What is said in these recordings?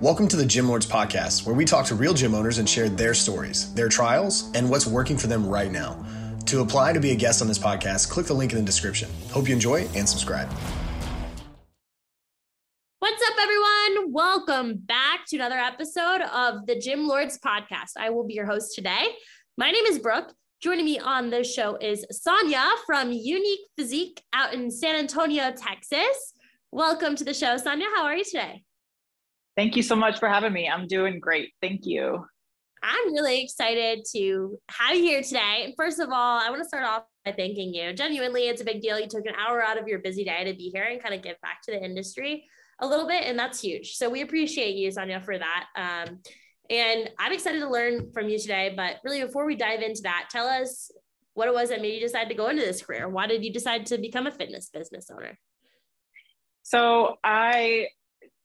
Welcome to the Gym Lords Podcast, where we talk to real gym owners and share their stories, their trials, and what's working for them right now. To apply to be a guest on this podcast, click the link in the description. Hope you enjoy and subscribe. What's up, everyone? Welcome back to another episode of the Gym Lords Podcast. I will be your host today. My name is Brooke. Joining me on this show is Sonya from Unique Physique out in San Antonio, Texas. Welcome to the show, Sonya. How are you today? Thank you so much for having me. I'm doing great. Thank you. I'm really excited to have you here today. First of all, I want to start off by thanking you. Genuinely, it's a big deal. You took an hour out of your busy day to be here and kind of give back to the industry a little bit, and that's huge. So we appreciate you, Sonya, for that. Um, and I'm excited to learn from you today. But really, before we dive into that, tell us what it was that made you decide to go into this career. Why did you decide to become a fitness business owner? So I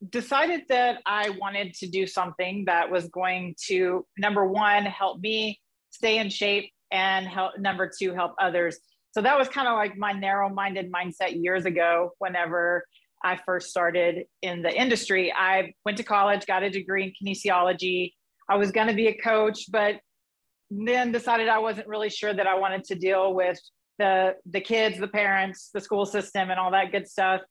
decided that I wanted to do something that was going to, number one, help me stay in shape and help, number two, help others. So that was kind of like my narrow minded mindset years ago, whenever I first started in the industry. I went to college, got a degree in kinesiology. I was going to be a coach, but then decided I wasn't really sure that I wanted to deal with the the kids, the parents, the school system, and all that good stuff.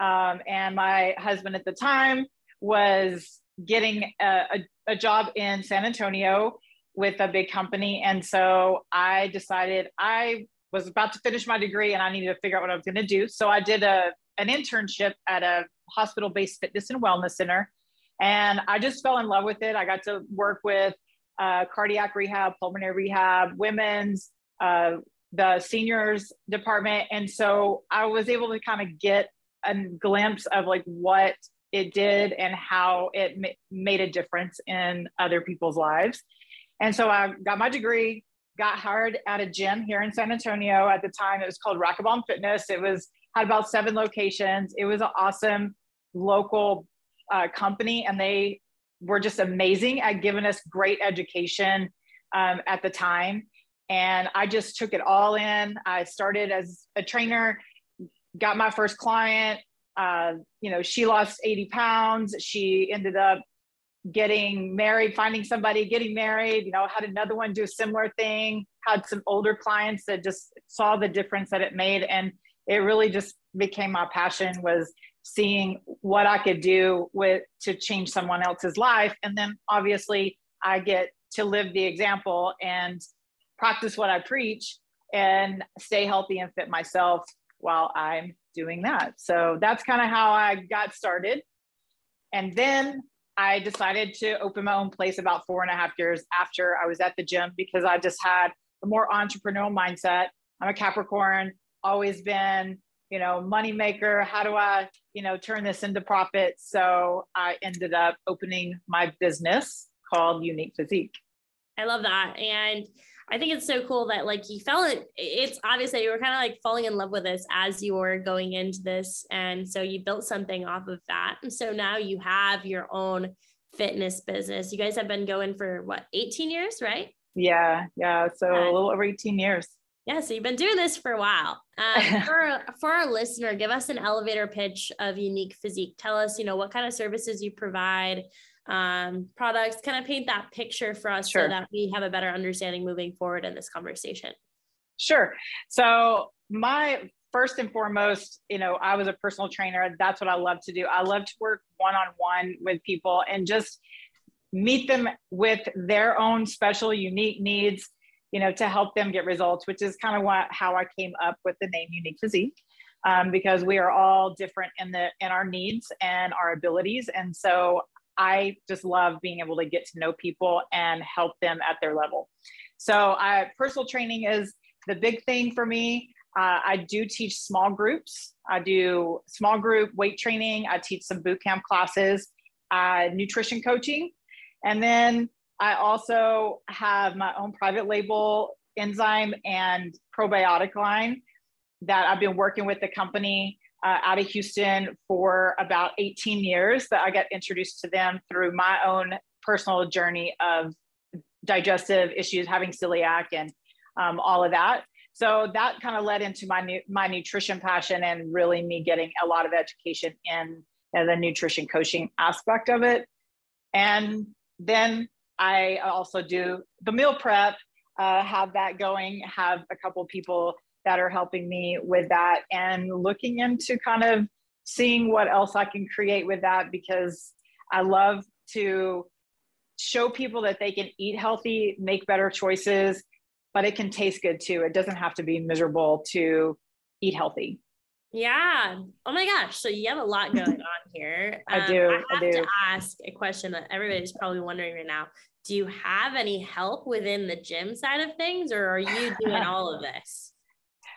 Um, and my husband at the time was getting a, a, a job in San Antonio with a big company. And so I decided I was about to finish my degree and I needed to figure out what I was going to do. So I did a, an internship at a hospital based fitness and wellness center. And I just fell in love with it. I got to work with uh, cardiac rehab, pulmonary rehab, women's, uh, the seniors department. And so I was able to kind of get a glimpse of like what it did and how it ma- made a difference in other people's lives. And so I got my degree, got hired at a gym here in San Antonio. At the time, it was called Racquetball Fitness. It was had about seven locations. It was an awesome local uh, company, and they were just amazing at giving us great education um, at the time. And I just took it all in. I started as a trainer got my first client. Uh, you know, she lost 80 pounds. She ended up getting married, finding somebody, getting married, you know, had another one do a similar thing, had some older clients that just saw the difference that it made. And it really just became my passion was seeing what I could do with to change someone else's life. And then obviously I get to live the example and practice what I preach and stay healthy and fit myself while I'm doing that. So that's kind of how I got started. And then I decided to open my own place about four and a half years after I was at the gym because I just had a more entrepreneurial mindset. I'm a Capricorn, always been, you know, money maker. How do I, you know, turn this into profit? So I ended up opening my business called Unique Physique. I love that. And I think it's so cool that like you fell it. It's obvious that you were kind of like falling in love with this as you were going into this. And so you built something off of that. And so now you have your own fitness business. You guys have been going for what, 18 years, right? Yeah. Yeah. So a little over 18 years. Yeah, so you've been doing this for a while. Um, for for our listener, give us an elevator pitch of Unique Physique. Tell us, you know, what kind of services you provide, um, products, kind of paint that picture for us sure. so that we have a better understanding moving forward in this conversation. Sure. So my first and foremost, you know, I was a personal trainer. That's what I love to do. I love to work one on one with people and just meet them with their own special, unique needs, you know, to help them get results, which is kind of what how I came up with the name Unique Physique. Um, because we are all different in the in our needs and our abilities, and so I just love being able to get to know people and help them at their level. So, I, personal training is the big thing for me. Uh, I do teach small groups. I do small group weight training. I teach some boot camp classes, uh, nutrition coaching. And then I also have my own private label enzyme and probiotic line that I've been working with the company uh, out of Houston for about 18 years that I got introduced to them through my own personal journey of digestive issues, having celiac and um, all of that. So that kind of led into my nu- my nutrition passion and really me getting a lot of education in, in the nutrition coaching aspect of it. And then I also do the meal prep, uh, have that going, have a couple people that are helping me with that, and looking into kind of seeing what else I can create with that because I love to show people that they can eat healthy, make better choices, but it can taste good too. It doesn't have to be miserable to eat healthy. Yeah. Oh my gosh. So you have a lot going on here. I um, do. I have I do. to ask a question that everybody's probably wondering right now. Do you have any help within the gym side of things, or are you doing all of this?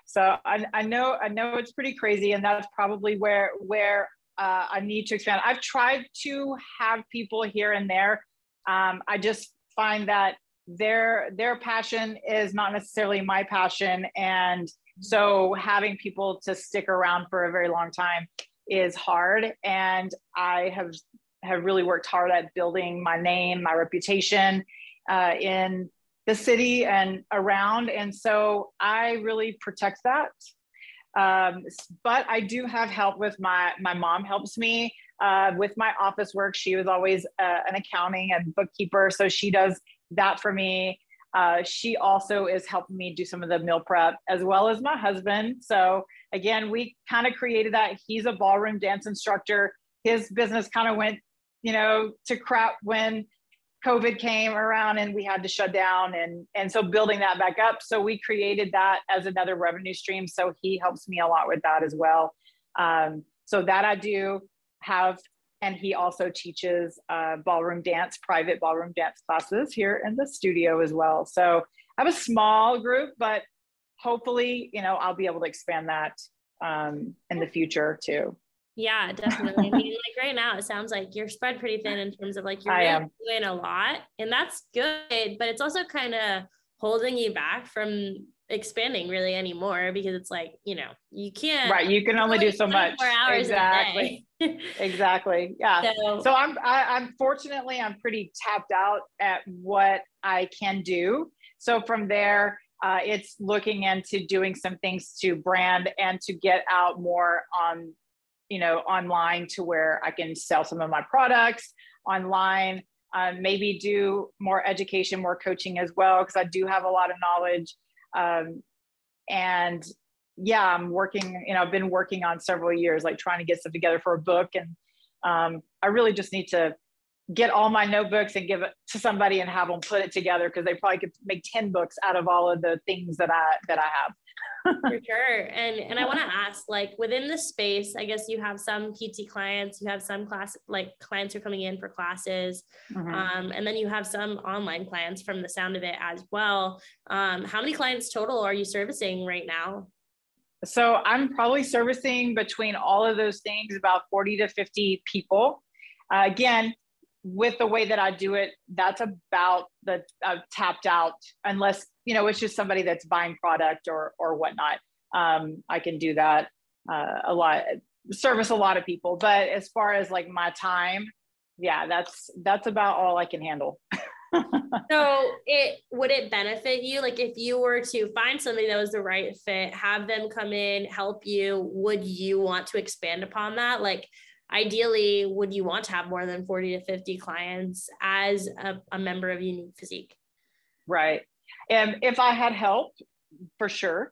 So I, I know I know it's pretty crazy, and that's probably where where uh, I need to expand. I've tried to have people here and there. Um, I just find that their their passion is not necessarily my passion, and so having people to stick around for a very long time is hard. And I have have really worked hard at building my name, my reputation uh, in the city and around. And so I really protect that. Um, but I do have help with my my mom helps me uh, with my office work. She was always uh, an accounting and bookkeeper, so she does that for me. Uh, she also is helping me do some of the meal prep as well as my husband. So again, we kind of created that. He's a ballroom dance instructor. His business kind of went, you know, to crap when COVID came around and we had to shut down and and so building that back up. So we created that as another revenue stream. So he helps me a lot with that as well. Um, so that I do have and he also teaches uh, ballroom dance, private ballroom dance classes here in the studio as well. So I have a small group, but hopefully, you know, I'll be able to expand that um, in the future too. Yeah, definitely. I mean, like right now, it sounds like you're spread pretty thin in terms of like you're really doing a lot, and that's good. But it's also kind of holding you back from expanding really anymore because it's like you know you can't right you can only do so much. exactly. exactly yeah. So, so i'm I, i'm fortunately i'm pretty tapped out at what i can do. So from there uh, it's looking into doing some things to brand and to get out more on you know online to where i can sell some of my products online um, maybe do more education more coaching as well because i do have a lot of knowledge um, and yeah, I'm working, you know, I've been working on several years, like trying to get stuff together for a book. And um, I really just need to get all my notebooks and give it to somebody and have them put it together because they probably could make 10 books out of all of the things that I, that I have. For sure. And and I want to ask, like within the space, I guess you have some PT clients, you have some class like clients who are coming in for classes, mm-hmm. um, and then you have some online clients from the sound of it as well. Um, how many clients total are you servicing right now? So I'm probably servicing between all of those things about 40 to 50 people. Uh, again, with the way that I do it, that's about the uh, tapped out, unless you know it's just somebody that's buying product or or whatnot. Um, I can do that uh, a lot, service a lot of people. But as far as like my time, yeah, that's that's about all I can handle. so it would it benefit you like if you were to find somebody that was the right fit have them come in help you would you want to expand upon that like ideally would you want to have more than 40 to 50 clients as a, a member of unique physique right and if i had help for sure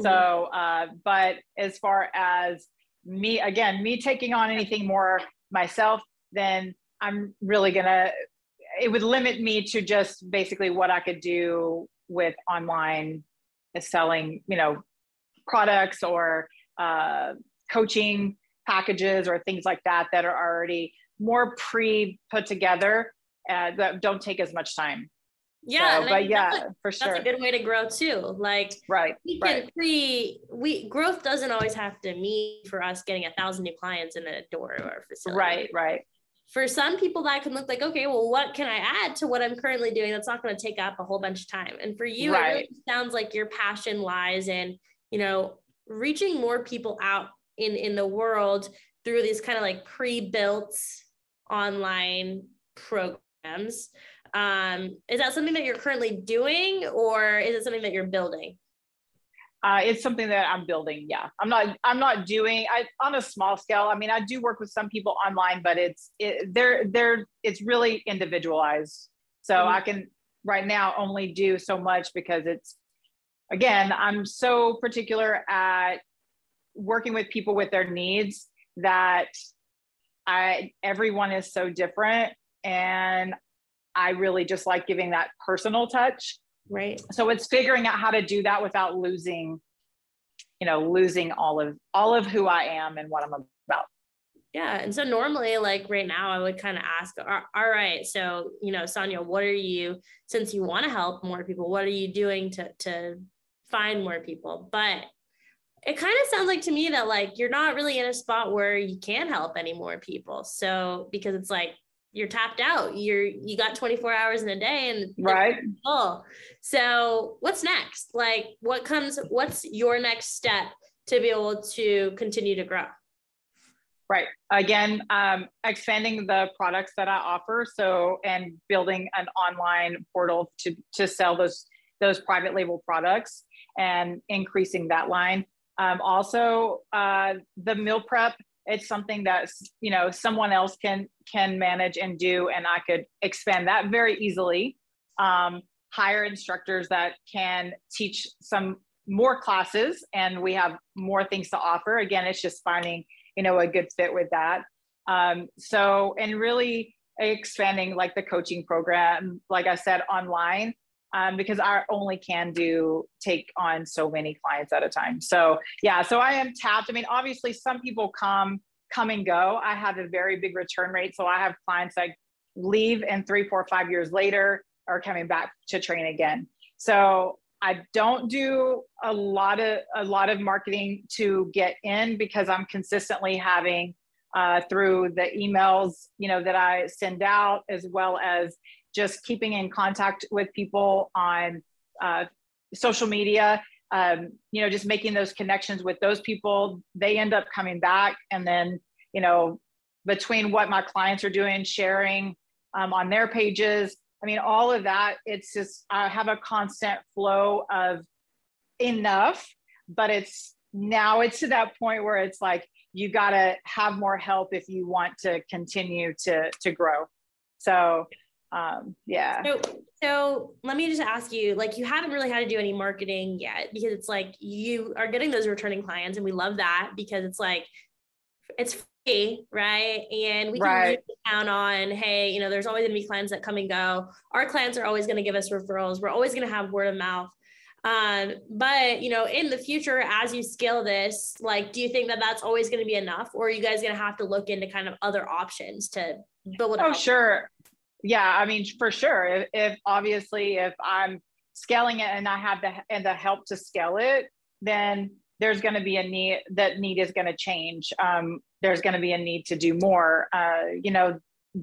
so uh, but as far as me again me taking on anything more myself then i'm really gonna it would limit me to just basically what i could do with online selling you know products or uh, coaching packages or things like that that are already more pre put together uh, that don't take as much time. Yeah, so, but yeah, a, for sure. That's a good way to grow too. Like right, we can right. pre we growth doesn't always have to mean for us getting a thousand new clients in a door or facility. Right, right. For some people, that can look like, okay, well, what can I add to what I'm currently doing that's not going to take up a whole bunch of time? And for you, right. it really sounds like your passion lies in, you know, reaching more people out in in the world through these kind of like pre-built online programs um, is that something that you're currently doing or is it something that you're building uh, it's something that I'm building. Yeah, I'm not. I'm not doing. I on a small scale. I mean, I do work with some people online, but it's it, they're they're it's really individualized. So mm-hmm. I can right now only do so much because it's again I'm so particular at working with people with their needs that I everyone is so different and I really just like giving that personal touch. Right. So it's figuring out how to do that without losing, you know, losing all of all of who I am and what I'm about. Yeah. And so normally, like right now, I would kind of ask, all right, so you know, Sonya, what are you since you want to help more people, what are you doing to to find more people? But it kind of sounds like to me that like you're not really in a spot where you can help any more people. So because it's like you're tapped out. You're you got 24 hours in a day and right. Full. So what's next? Like what comes what's your next step to be able to continue to grow? Right. Again, um, expanding the products that I offer. So, and building an online portal to to sell those those private label products and increasing that line. Um, also, uh, the meal prep it's something that you know someone else can can manage and do and i could expand that very easily. Um, hire instructors that can teach some more classes and we have more things to offer. Again it's just finding you know a good fit with that. Um, so and really expanding like the coaching program like i said online um, because I only can do take on so many clients at a time. So yeah, so I am tapped. I mean, obviously, some people come come and go. I have a very big return rate, so I have clients that leave and three, four, five years later are coming back to train again. So I don't do a lot of a lot of marketing to get in because I'm consistently having uh, through the emails, you know, that I send out, as well as just keeping in contact with people on uh, social media um, you know just making those connections with those people. They end up coming back and then you know between what my clients are doing sharing um, on their pages i mean all of that it's just i have a constant flow of enough but it's now it's to that point where it's like you got to have more help if you want to continue to to grow. So um yeah. So so let me just ask you like you haven't really had to do any marketing yet because it's like you are getting those returning clients and we love that because it's like it's free right? And we can right. really count on hey you know there's always going to be clients that come and go. Our clients are always going to give us referrals. We're always going to have word of mouth. Um, but you know in the future as you scale this like do you think that that's always going to be enough or are you guys going to have to look into kind of other options to build oh sure yeah i mean for sure. If, if, obviously if i'm scaling it and i have the and the help to scale it then there's going to be a need that need is going to change. Um, there's going to be a need to do more. Uh, you know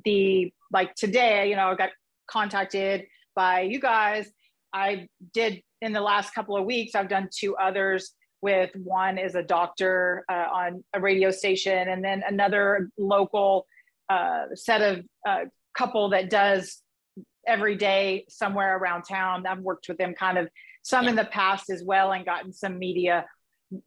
the like today you know i got contacted by you guys. I did in the last couple of weeks i've done two others with one is a doctor uh, on a radio station and then another local uh, set of uh, couple that does every day somewhere around town. I've worked with them kind of some yeah. in the past as well and gotten some media,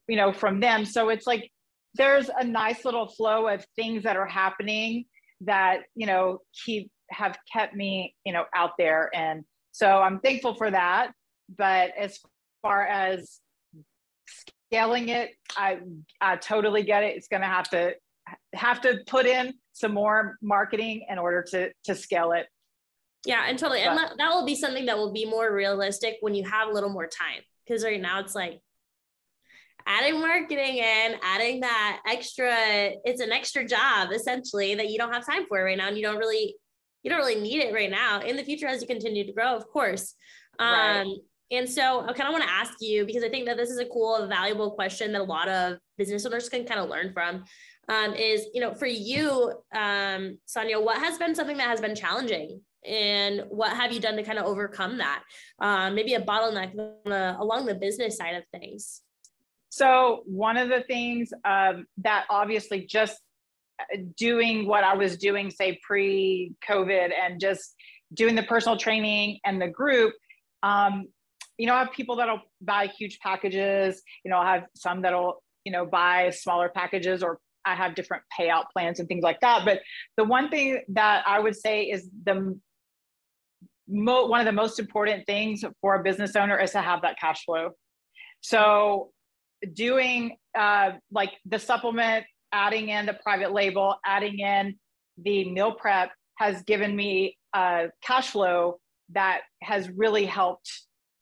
you know, from them. So it's like there's a nice little flow of things that are happening that, you know, keep have kept me, you know, out there. And so I'm thankful for that. But as far as scaling it, I I totally get it. It's gonna have to have to put in some more marketing in order to to scale it. Yeah, and totally. But, and that, that will be something that will be more realistic when you have a little more time. Because right now it's like adding marketing and adding that extra, it's an extra job essentially that you don't have time for right now. And you don't really, you don't really need it right now. In the future, as you continue to grow, of course. Um, right. And so I kind of want to ask you because I think that this is a cool, valuable question that a lot of business owners can kind of learn from um, is, you know, for you, um, Sonya, what has been something that has been challenging and what have you done to kind of overcome that? Um, maybe a bottleneck along the business side of things. So one of the things um, that obviously just uh, doing what I was doing, say pre-COVID, and just doing the personal training and the group, um, you know, I have people that'll buy huge packages. You know, I have some that'll, you know, buy smaller packages or I have different payout plans and things like that. But the one thing that I would say is the mo- one of the most important things for a business owner is to have that cash flow. So doing uh, like the supplement, adding in the private label, adding in the meal prep has given me uh, cash flow that has really helped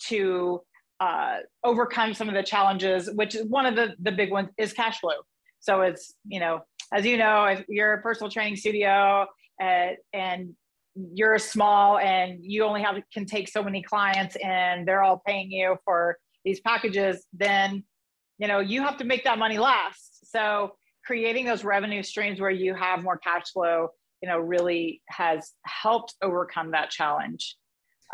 to uh, overcome some of the challenges, which is one of the, the big ones is cash flow. So it's, you know, as you know, if you're a personal training studio uh, and you're small and you only have can take so many clients and they're all paying you for these packages, then you know you have to make that money last. So creating those revenue streams where you have more cash flow, you know, really has helped overcome that challenge.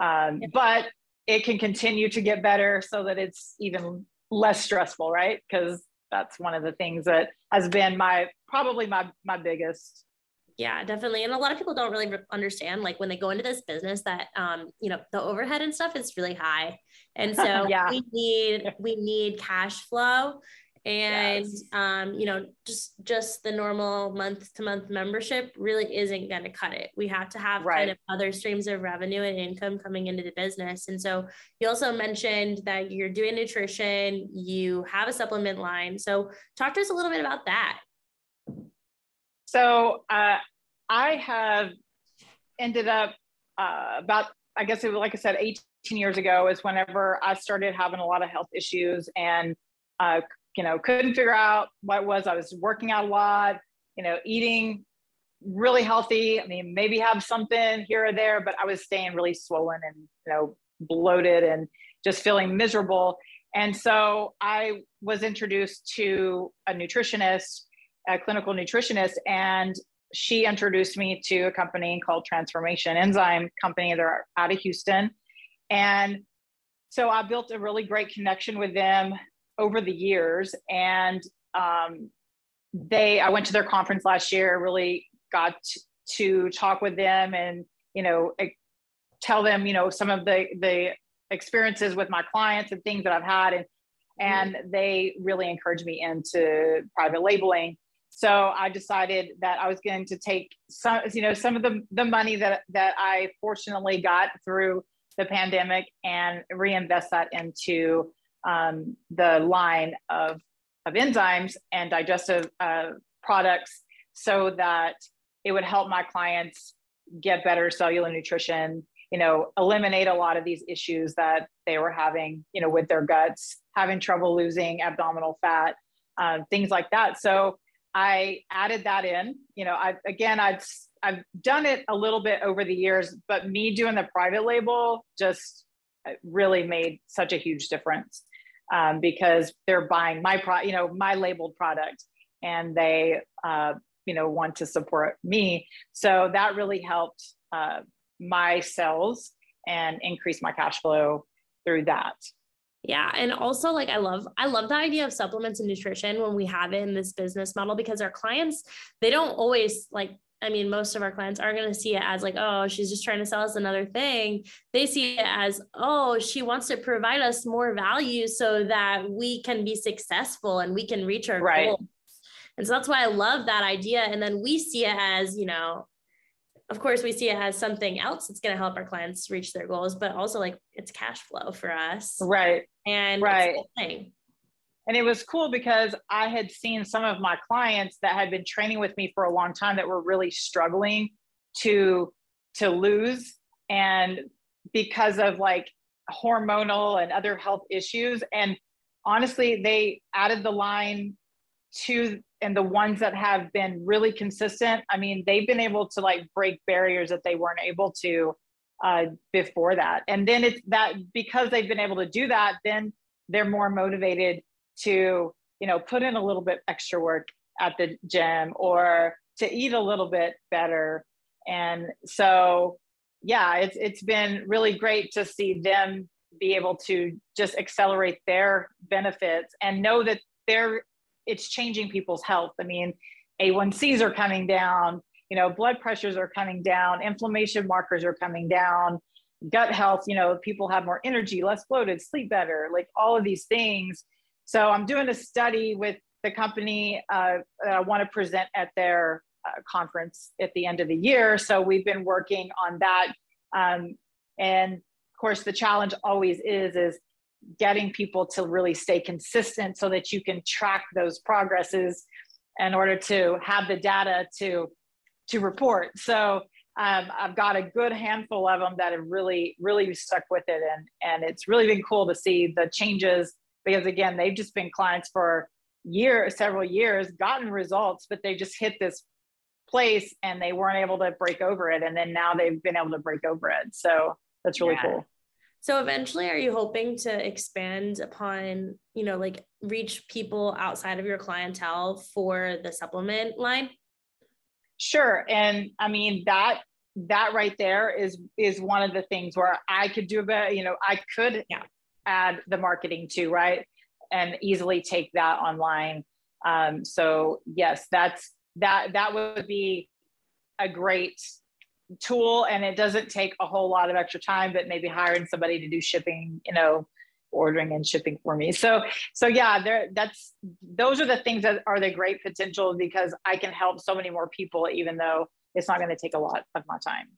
Um, but it can continue to get better so that it's even less stressful, right? Because that's one of the things that has been my probably my my biggest. Yeah definitely. And a lot of people don't really understand like when they go into this business that um you know the overhead and stuff is really high. And so yeah. we need we need cash flow and yes. um, you know just just the normal month to month membership really isn't going to cut it we have to have right. kind of other streams of revenue and income coming into the business and so you also mentioned that you're doing nutrition you have a supplement line so talk to us a little bit about that so uh, i have ended up uh, about i guess it was like i said 18 years ago is whenever i started having a lot of health issues and uh, you know, couldn't figure out what was. I was working out a lot, you know, eating really healthy. I mean, maybe have something here or there, but I was staying really swollen and, you know, bloated and just feeling miserable. And so I was introduced to a nutritionist, a clinical nutritionist, and she introduced me to a company called Transformation Enzyme Company. They're out of Houston. And so I built a really great connection with them over the years. And um, they, I went to their conference last year, really got to talk with them and, you know, tell them, you know, some of the, the experiences with my clients and things that I've had. And, and they really encouraged me into private labeling. So I decided that I was going to take some, you know, some of the, the money that, that I fortunately got through the pandemic and reinvest that into um, the line of, of enzymes and digestive uh, products so that it would help my clients get better cellular nutrition you know eliminate a lot of these issues that they were having you know with their guts having trouble losing abdominal fat um, things like that. So i added that in you know i again i've i've done it a little bit over the years but me doing the private label just uh, really made such a huge difference um, because they're buying my pro, you know, my labeled product, and they, uh, you know, want to support me. So that really helped uh, my sales and increase my cash flow through that. Yeah. And also like I love I love the idea of supplements and nutrition when we have it in this business model because our clients, they don't always like I mean, most of our clients aren't going to see it as like, oh, she's just trying to sell us another thing. They see it as, oh, she wants to provide us more value so that we can be successful and we can reach our right. goals. And so that's why I love that idea. And then we see it as, you know, of course, we see it as something else that's going to help our clients reach their goals, but also like it's cash flow for us. Right. And right and it was cool because I had seen some of my clients that had been training with me for a long time that were really struggling to to lose. And because of like hormonal and other health issues and honestly they added the line to and the ones that have been really consistent i mean they've been able to like break barriers that they weren't able to uh, before that. And then it's that because they've been able to do that then they're more motivated to you know put in a little bit extra work at the gym or to eat a little bit better and so yeah it's it's been really great to see them be able to just accelerate their benefits and know that they're it's changing people's health i mean a1cs are coming down you know blood pressures are coming down inflammation markers are coming down gut health, you know, people have more energy, less bloated, sleep better, like all of these things. So I'm doing a study with the company uh, that I want to present at their uh, conference at the end of the year. So we've been working on that. Um, and of course, the challenge always is is getting people to really stay consistent so that you can track those progresses in order to have the data to to report. So um, I've got a good handful of them that have really, really stuck with it. And, and it's really been cool to see the changes because again, they've just been clients for years, several years, gotten results, but they just hit this place and they weren't able to break over it. And then now they've been able to break over it. So that's really yeah. cool. So eventually are you hoping to expand upon, you know, like reach people outside of your clientele for the supplement line? Sure. And I mean that that right there is is one of the things where I could do a better, you know, I could yeah. Add the marketing to, right? And easily take that online. Um, so yes, that's that that would be a great tool and it doesn't take a whole lot of extra time, but maybe hiring somebody to do shipping, you know, ordering and shipping for me. So so yeah, there that's those are the things that are the great potential because I can help so many more people even though it's not going to take a lot of my time.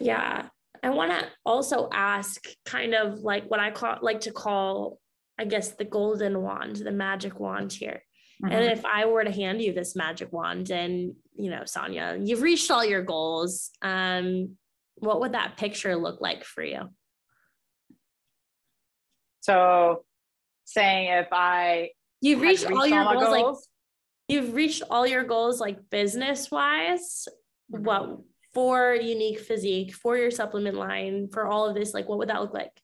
Yeah. I want to also ask kind of like what I call like to call I guess the golden wand, the magic wand here. Mm-hmm. And if I were to hand you this magic wand and, you know, Sonya, you've reached all your goals, um, what would that picture look like for you? So saying if I you've reached, all your goals, goals, like you've reached all your goals like business wise, mm-hmm. what for unique physique, for your supplement line, for all of this, like what would that look like?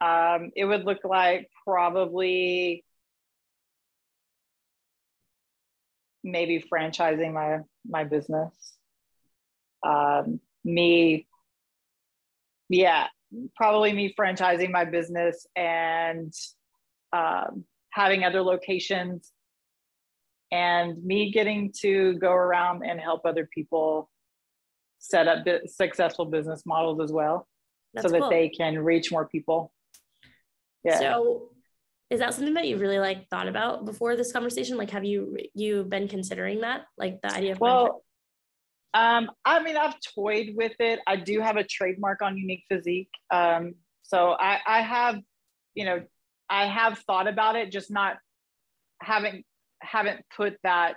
Um, it would look like probably maybe franchising my my business. Um, me, yeah, probably me franchising my business and um, having other locations and me getting to go around and help other people set up successful business models as well That's so that cool. they can reach more people yeah so is that something that you really like thought about before this conversation like have you you been considering that like the idea of well um, I mean, I've toyed with it. I do have a trademark on Unique Physique. Um, so I, I have, you know, I have thought about it, just not haven't haven't put that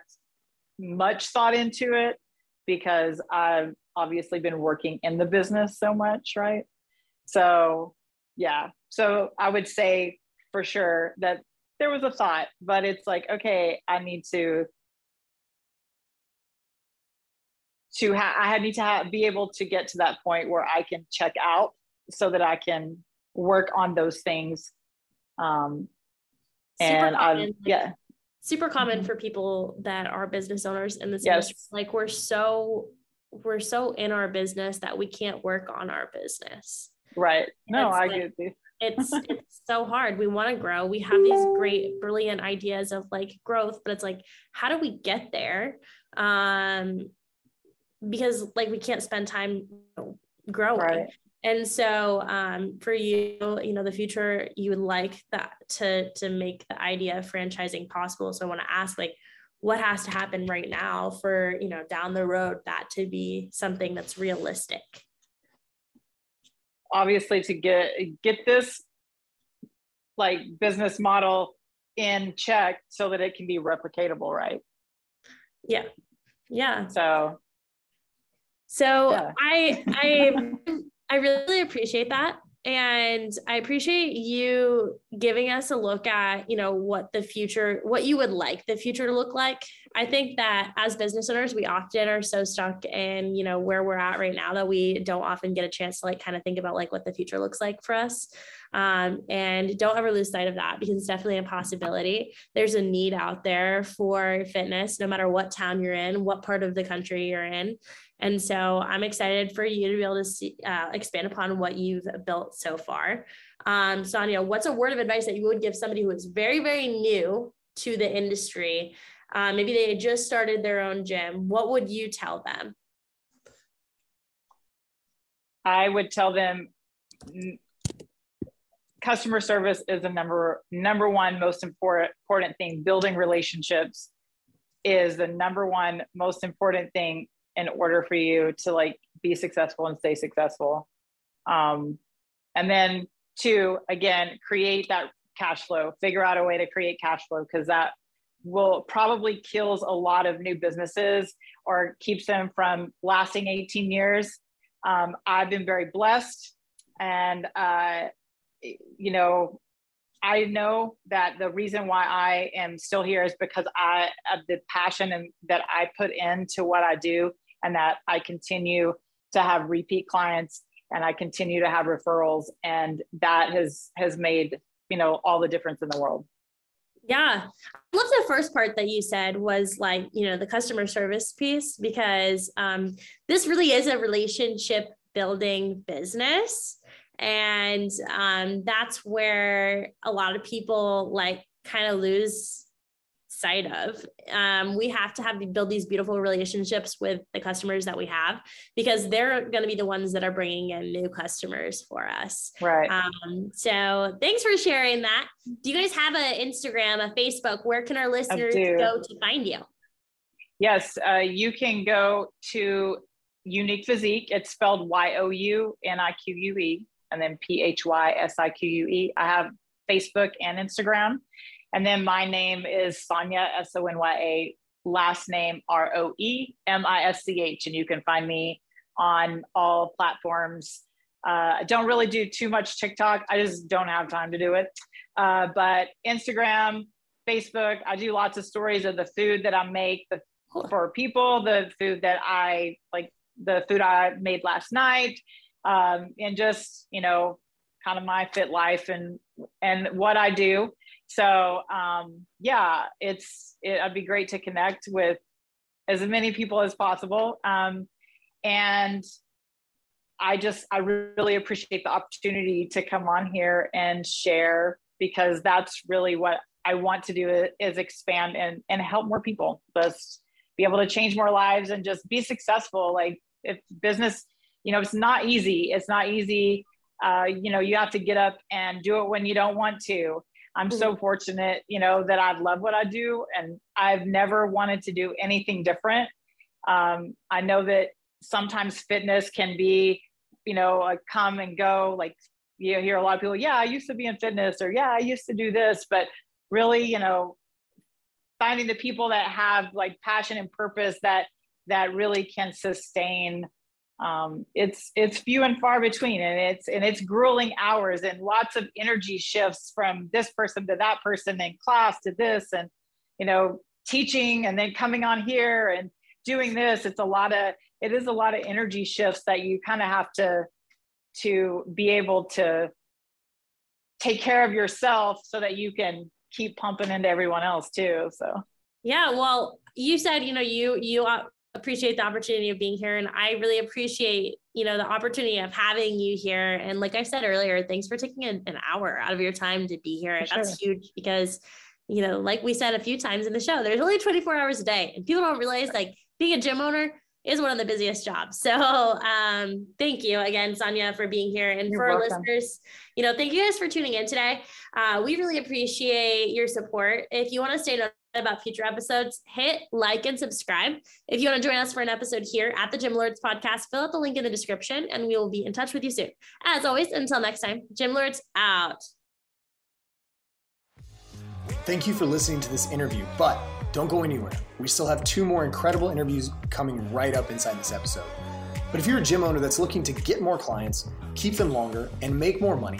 much thought into it because I've obviously been working in the business so much, right? So yeah. So I would say for sure that there was a thought, but it's like, okay, I need to to have I need to have, be able to get to that point where I can check out so that I can work on those things. Um, and I yeah, super common mm-hmm. for people that are business owners in this yes. industry. Like we're so we're so in our business that we can't work on our business. Right. No, I like, get you. it's it's so hard. We want to grow. We have these great, brilliant ideas of like growth, but it's like, how do we get there? Um, because like we can't spend time growing. Right. And so um, for you, you know, the future you would like that to to make the idea of franchising possible. So I want to ask like what has to happen right now for, you know, down the road that to be something that's realistic? Obviously to get get this like business model in check so that it can be replicatable, right? Yeah. Yeah. So so yeah. I I I really appreciate that. And I appreciate you giving us a look at, you know, what the future, what you would like the future to look like. I think that as business owners, we often are so stuck in, you know, where we're at right now that we don't often get a chance to like kind of think about like what the future looks like for us. Um, and don't ever lose sight of that because it's definitely a possibility. There's a need out there for fitness, no matter what town you're in, what part of the country you're in. And so I'm excited for you to be able to see, uh, expand upon what you've built so far. Um, Sonya, what's a word of advice that you would give somebody who is very, very new to the industry? Uh, maybe they just started their own gym. What would you tell them? I would tell them customer service is the number number one most important important thing. Building relationships is the number one most important thing in order for you to like be successful and stay successful. Um, and then two, again, create that cash flow. Figure out a way to create cash flow because that will probably kills a lot of new businesses or keeps them from lasting 18 years. Um, I've been very blessed, and uh, you know, I know that the reason why I am still here is because I the passion and that I put into what I do, and that I continue to have repeat clients and I continue to have referrals, and that has has made you know all the difference in the world. Yeah. I love the first part that you said was like, you know, the customer service piece, because um, this really is a relationship building business. And um, that's where a lot of people like kind of lose sight of. Um, we have to have to build these beautiful relationships with the customers that we have because they're going to be the ones that are bringing in new customers for us. Right. Um, so thanks for sharing that. Do you guys have an Instagram, a Facebook? Where can our listeners go to find you? Yes, uh, you can go to Unique Physique. It's spelled Y O U N I Q U E and then P H Y S I Q U E. I have Facebook and Instagram. And then my name is Sonya, S O N Y A, last name R O E M I S C H. And you can find me on all platforms. Uh, I don't really do too much TikTok. I just don't have time to do it. Uh, but Instagram, Facebook, I do lots of stories of the food that I make the, for people, the food that I like, the food I made last night, um, and just, you know, kind of my fit life and and what I do. So um, yeah, it's it, would be great to connect with as many people as possible. Um, and I just I really appreciate the opportunity to come on here and share because that's really what I want to do is expand and and help more people. Just be able to change more lives and just be successful. Like if business, you know, it's not easy. It's not easy. Uh, you know, you have to get up and do it when you don't want to. I'm so mm-hmm. fortunate, you know, that I love what I do and I've never wanted to do anything different. Um, I know that sometimes fitness can be, you know, a come and go. Like you hear a lot of people, yeah, I used to be in fitness or yeah, I used to do this. But really, you know, finding the people that have like passion and purpose that that really can sustain um, it's it's few and far between and it's and it's grueling hours and lots of energy shifts from this person to that person in class to this and you know teaching and then coming on here and doing this. It's a lot of it is a lot of energy shifts that you kind of have to to be able to take care of yourself so that you can keep pumping into everyone else too so. Yeah well you said you know you you appreciate the opportunity of being here and i really appreciate you know the opportunity of having you here and like i said earlier thanks for taking an, an hour out of your time to be here for that's sure. huge because you know like we said a few times in the show there's only 24 hours a day and people don't realize like being a gym owner is one of the busiest jobs. So um, thank you again, Sonya, for being here. And You're for welcome. our listeners, you know, thank you guys for tuning in today. Uh, we really appreciate your support. If you want to stay about future episodes, hit like and subscribe. If you want to join us for an episode here at the Gym Lords podcast, fill out the link in the description and we will be in touch with you soon. As always, until next time, Gym Lords out. Thank you for listening to this interview, but don't go anywhere. We still have two more incredible interviews coming right up inside this episode. But if you're a gym owner that's looking to get more clients, keep them longer, and make more money,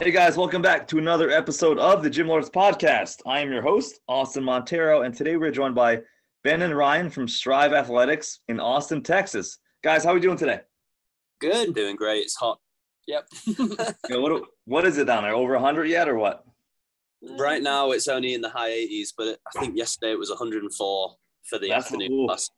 Hey guys, welcome back to another episode of the Gym Lords Podcast. I am your host, Austin Montero, and today we're joined by Ben and Ryan from Strive Athletics in Austin, Texas. Guys, how are we doing today? Good, doing great. It's hot. Yep. yeah, what what is it down there? Over 100 yet, or what? right now it's only in the high 80s, but I think yesterday it was 104 for the That's afternoon cool. class.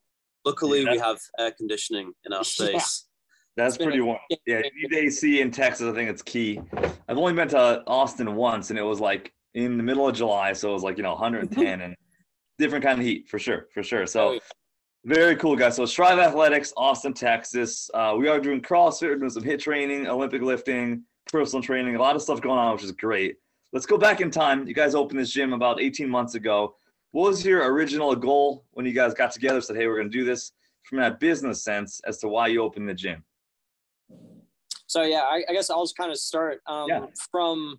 Luckily, Yeah. we have air conditioning in our space. That's pretty one. Yeah, AC in Texas. I think it's key. I've only been to Austin once, and it was like in the middle of July, so it was like you know 110 and different kind of heat for sure, for sure. So very cool, guys. So Strive Athletics, Austin, Texas. Uh, we are doing CrossFit, we're doing some HIIT training, Olympic lifting, personal training, a lot of stuff going on, which is great. Let's go back in time. You guys opened this gym about 18 months ago. What was your original goal when you guys got together? Said, "Hey, we're going to do this." From that business sense, as to why you opened the gym. So yeah, I, I guess I'll just kind of start um, Yeah. from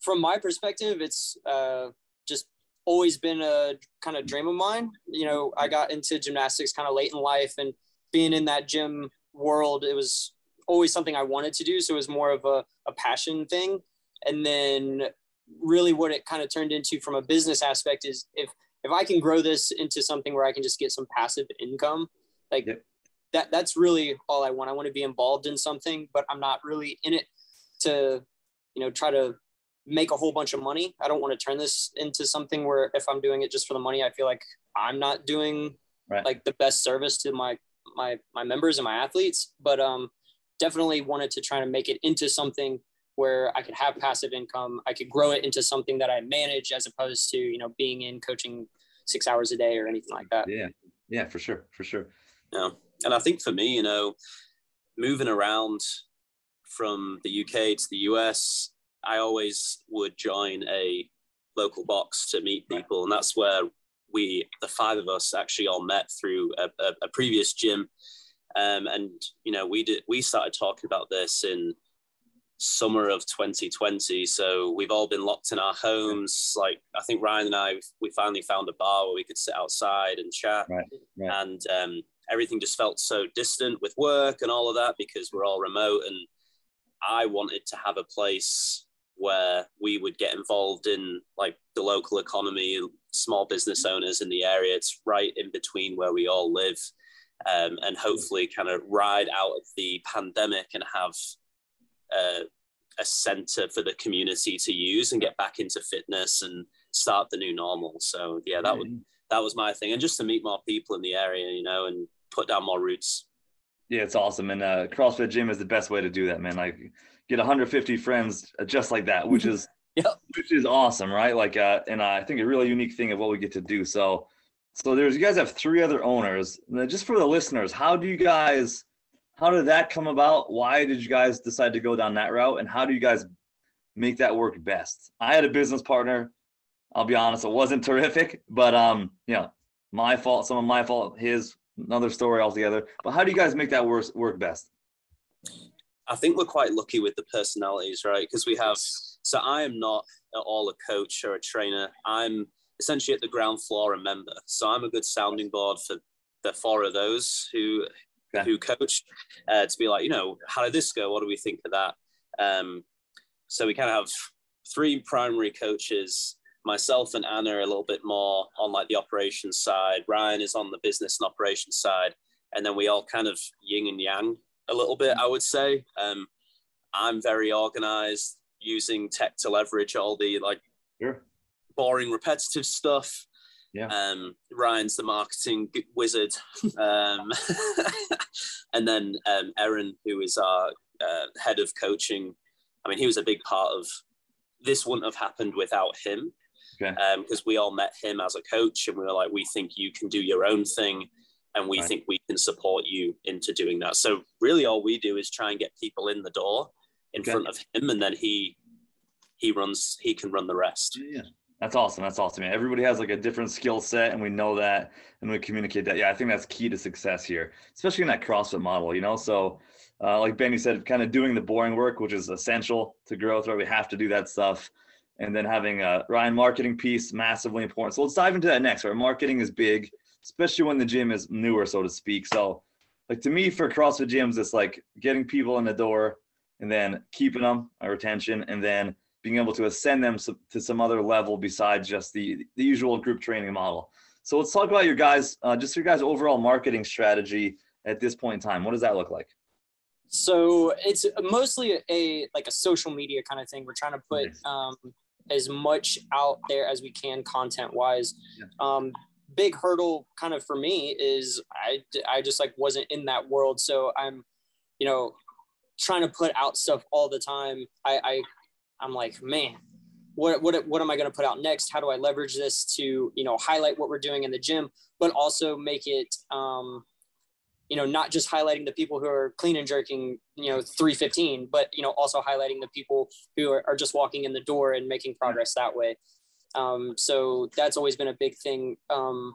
from my perspective. It's uh, just always been a kind of dream of mine. You know, I got into gymnastics kind of late in life, and being in that gym world, it was always something I wanted to do. So it was more of a, a passion thing. And then really what it kind of turned into from a business aspect is if if I can grow this into something where I can just get some passive income, like Yep. That that's really all I want. I want to be involved in something, but I'm not really in it to, you know, try to make a whole bunch of money. I don't want to turn this into something where if I'm doing it just for the money, I feel like I'm not doing Right. like the best service to my my my members and my athletes. But um definitely wanted to try to make it into something where I could have passive income. I could grow it into something that I manage as opposed to, you know, being in coaching six hours a day or anything like that. Yeah, yeah, for sure, for sure. Yeah. And I think for me, you know, moving around from the UK to the US, I always would join a local box to meet people. And that's where we, the five of us, actually all met through a, a, a previous gym. Um, and, you know, we did, we started talking about this in summer of 2020. So we've all been locked in our homes. Like, I think Ryan and I, we finally found a bar where we could sit outside and chat. Right, right. And um, everything just felt so distant with work and all of that because we're all remote. And I wanted to have a place where we would get involved in like the local economy, small business owners in the area. It's right in between where we all live. Um, and hopefully kind of ride out of the pandemic and have uh, a center for the community to use and get back into fitness and start the new normal. So yeah, that would that was my thing, and just to meet more people in the area, you know, and put down more roots. Yeah, it's awesome, and uh, CrossFit gym is the best way to do that, man. Like, get 150 friends just like that, which is Yep. which is awesome, right? Like, uh, and uh, I think a really unique thing of what we get to do. So, so there's you guys have three other owners. And just for the listeners, how do you guys? How did that come about? Why did you guys decide to go down that route? And how do you guys make that work best? I had a business partner. I'll be honest, it wasn't terrific, but um, yeah, my fault, some of my fault, his another story altogether. But how do you guys make that work work best? I think we're quite lucky with the personalities, right? Because we have. So I am not at all a coach or a trainer. I'm essentially at the ground floor a member. So I'm a good sounding board for the four of those who who coach uh, to be like, you know, how did this go? What do we think of that? Um, so we kind of have three primary coaches. Myself and Anna are a little bit more on like the operations side. Ryan is on the business and operations side, and then we all kind of yin and yang a little bit. I would say. Um, I'm very organized, using tech to leverage all the like Sure. boring, repetitive stuff. Yeah. Um, Ryan's the marketing wizard, um, and then um, Aaron, who is our uh, head of coaching. I mean, he was a big part of. This wouldn't have happened without him, Okay. because we all met him as a coach, and we were like, we think you can do your own thing, and we Right. think we can support you into doing that. So really, all we do is try and get people in the door in Okay. front of him, and then he he runs. He can run the rest. Yeah. That's awesome. That's awesome. Man. Everybody has like a different skill set, and we know that, and we communicate that. Yeah, I think that's key to success here, especially in that CrossFit model. You know, so uh, like Benny said, kind of doing the boring work, which is essential to growth. Right, we have to do that stuff, and then having a Ryan marketing piece massively important. So let's dive into that next. Right, marketing is big, especially when the gym is newer, so to speak. So, like to me, for CrossFit gyms, it's like getting people in the door, and then keeping them, our retention, and then being able to ascend them to some other level besides just the, the usual group training model. So let's talk about your guys, uh, just your guys' overall marketing strategy at this point in time. What does that look like? So it's mostly a like a social media kind of thing. We're trying to put um, as much out there as we can content wise. Yeah. Um, big hurdle kind of for me is I, I just like wasn't in that world. So I'm, you know, trying to put out stuff all the time. I, I I'm like, man, what, what, what am I going to put out next? How do I leverage this to, you know, highlight what we're doing in the gym, but also make it, um, you know, not just highlighting the people who are clean and jerking, you know, 315, but, you know, also highlighting the people who are, are just walking in the door and making progress that way. Um, so that's always been a big thing. Um,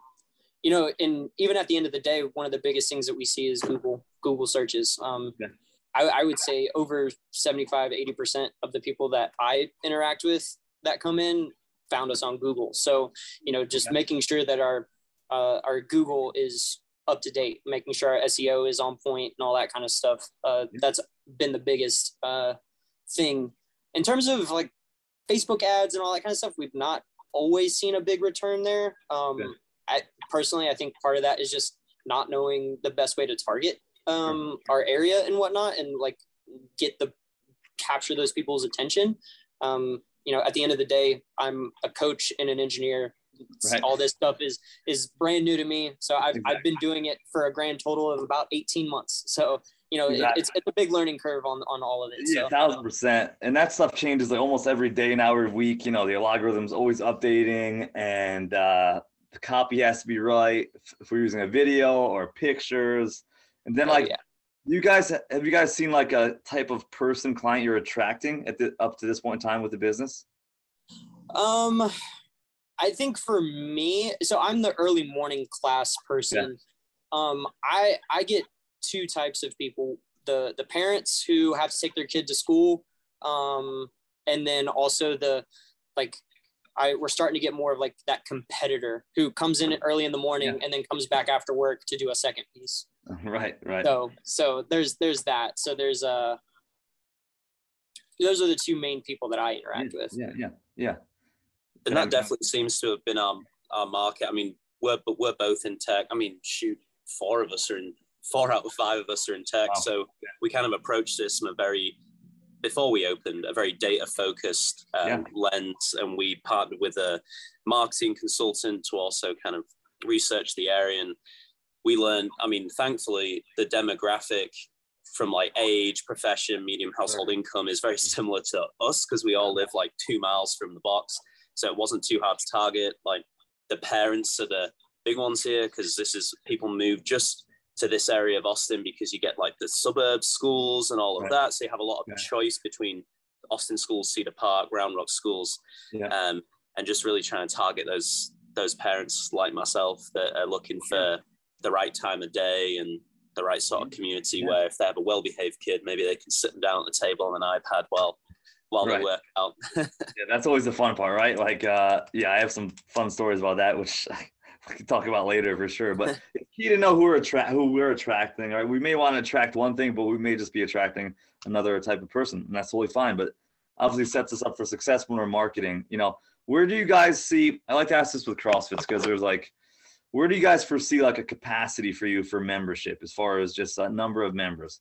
you know, and even at the end of the day, one of the biggest things that we see is Google, Google searches. Um, yeah. I, I would say over 75, 80% of the people that I interact with that come in found us on Google. So, you know, just making sure that our, uh, our Google is up to date, making sure our SEO is on point and all that kind of stuff. Uh, yeah. That's been the biggest uh, thing in terms of like Facebook ads and all that kind of stuff. We've not always seen a big return there. Um, I personally, I think part of that is just not knowing the best way to target um, our area and whatnot, and like get the capture those people's attention. Um, you know, at the end of the day, I'm a coach and an engineer. Right. All this stuff is is brand new to me. So I've, exactly. I've been doing it for a grand total of about 18 months. So you know, exactly. it's, it's a big learning curve on, on all of it. Yeah, thousand percent. And that stuff changes like almost every day now every week. You know, the algorithm's always updating and uh, the copy has to be right. If, if we're using a video or pictures, and then oh, like, yeah. you guys have you guys seen like a type of person client you're attracting at the up to this point in time with the business? Um, I think for me, so I'm the early morning class person. Yeah. Um, I I get two types of people: the the parents who have to take their kid to school, um, and then also the like I we're starting to get more of like that competitor who comes in early in the morning yeah. and then comes back after work to do a second piece. Right, right. So so there's there's that. So there's uh those are the two main people that I interact yeah, with. Yeah, yeah, yeah. And that definitely seems to have been our our market. I mean, we're but we're both in tech. I mean, shoot, four of us are in four out of five of us are in tech. Wow. So we kind of approached this from a very before we opened a very data focused um, yeah. lens and we partnered with a marketing consultant to also kind of research the area and we learned i mean thankfully the demographic from like age profession medium household income is very similar to us because we all live like two miles from the box so it wasn't too hard to target like the parents are the big ones here because this is people move just to this area of Austin because you get like the suburb schools and all of right. that. So you have a lot of yeah. choice between Austin schools, Cedar Park, Round Rock schools, yeah. um, and just really trying to target those those parents like myself that are looking for the right time of day and the right sort of community yeah. where if they have a well-behaved kid, maybe they can sit them down at the table on an iPad while while right. they work out. yeah, that's always the fun part, right? Like, uh, yeah, I have some fun stories about that, which we can talk about later for sure. But it's key to know who we're attract who we're attracting. Right? We may want to attract one thing, but we may just be attracting another type of person, and that's totally fine. But obviously sets us up for success when we're marketing. You know, where do you guys see? I like to ask this with CrossFits because there's like, where do you guys foresee like a capacity for you for membership as far as just a number of members?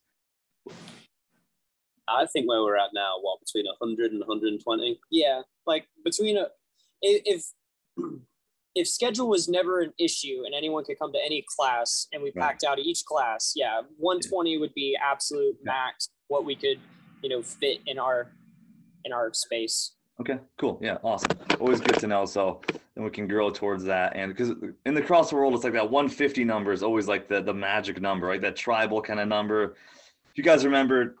I think where we're at now, what between 100 and 120. Yeah, like between a if if schedule was never an issue and anyone could come to any class and we right. packed out each class, yeah, 120 would be absolute max what we could, you know, fit in our in our space. Okay, cool. Yeah, awesome. Always good to know. So then we can grow towards that. And because in the cross world, it's like that 150 number is always like the the magic number, right? That tribal kind of number. If you guys remember,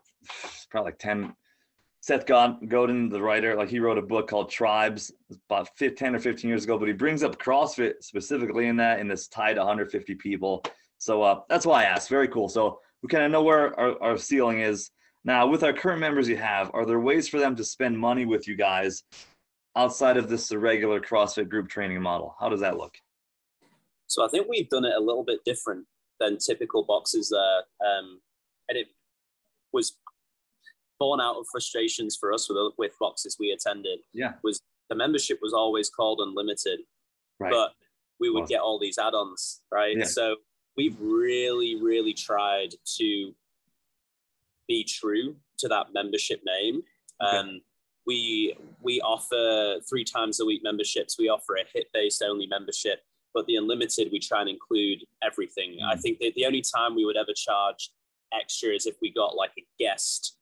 probably like 10, Seth Godin, the writer, like he wrote a book called Tribes about 10 or 15 years ago, but he brings up CrossFit specifically in that, in this tied to 150 people. So uh, that's why I asked. Very cool. So we kind of know where our, our ceiling is. Now, with our current members you have, are there ways for them to spend money with you guys outside of this regular CrossFit group training model? How does that look? So I think we've done it a little bit different than typical boxes there. Um, and it was born out of frustrations for us with with boxes we attended. Yeah, was the membership was always called unlimited, right. but we would get all these add-ons, right? Yeah. So we've really, really tried to be true to that membership name. Okay. Um, we we offer three times a week memberships. We offer a HIIT based only membership, but the unlimited we try and include everything. Mm. I think that the only time we would ever charge extra is if we got like a guest.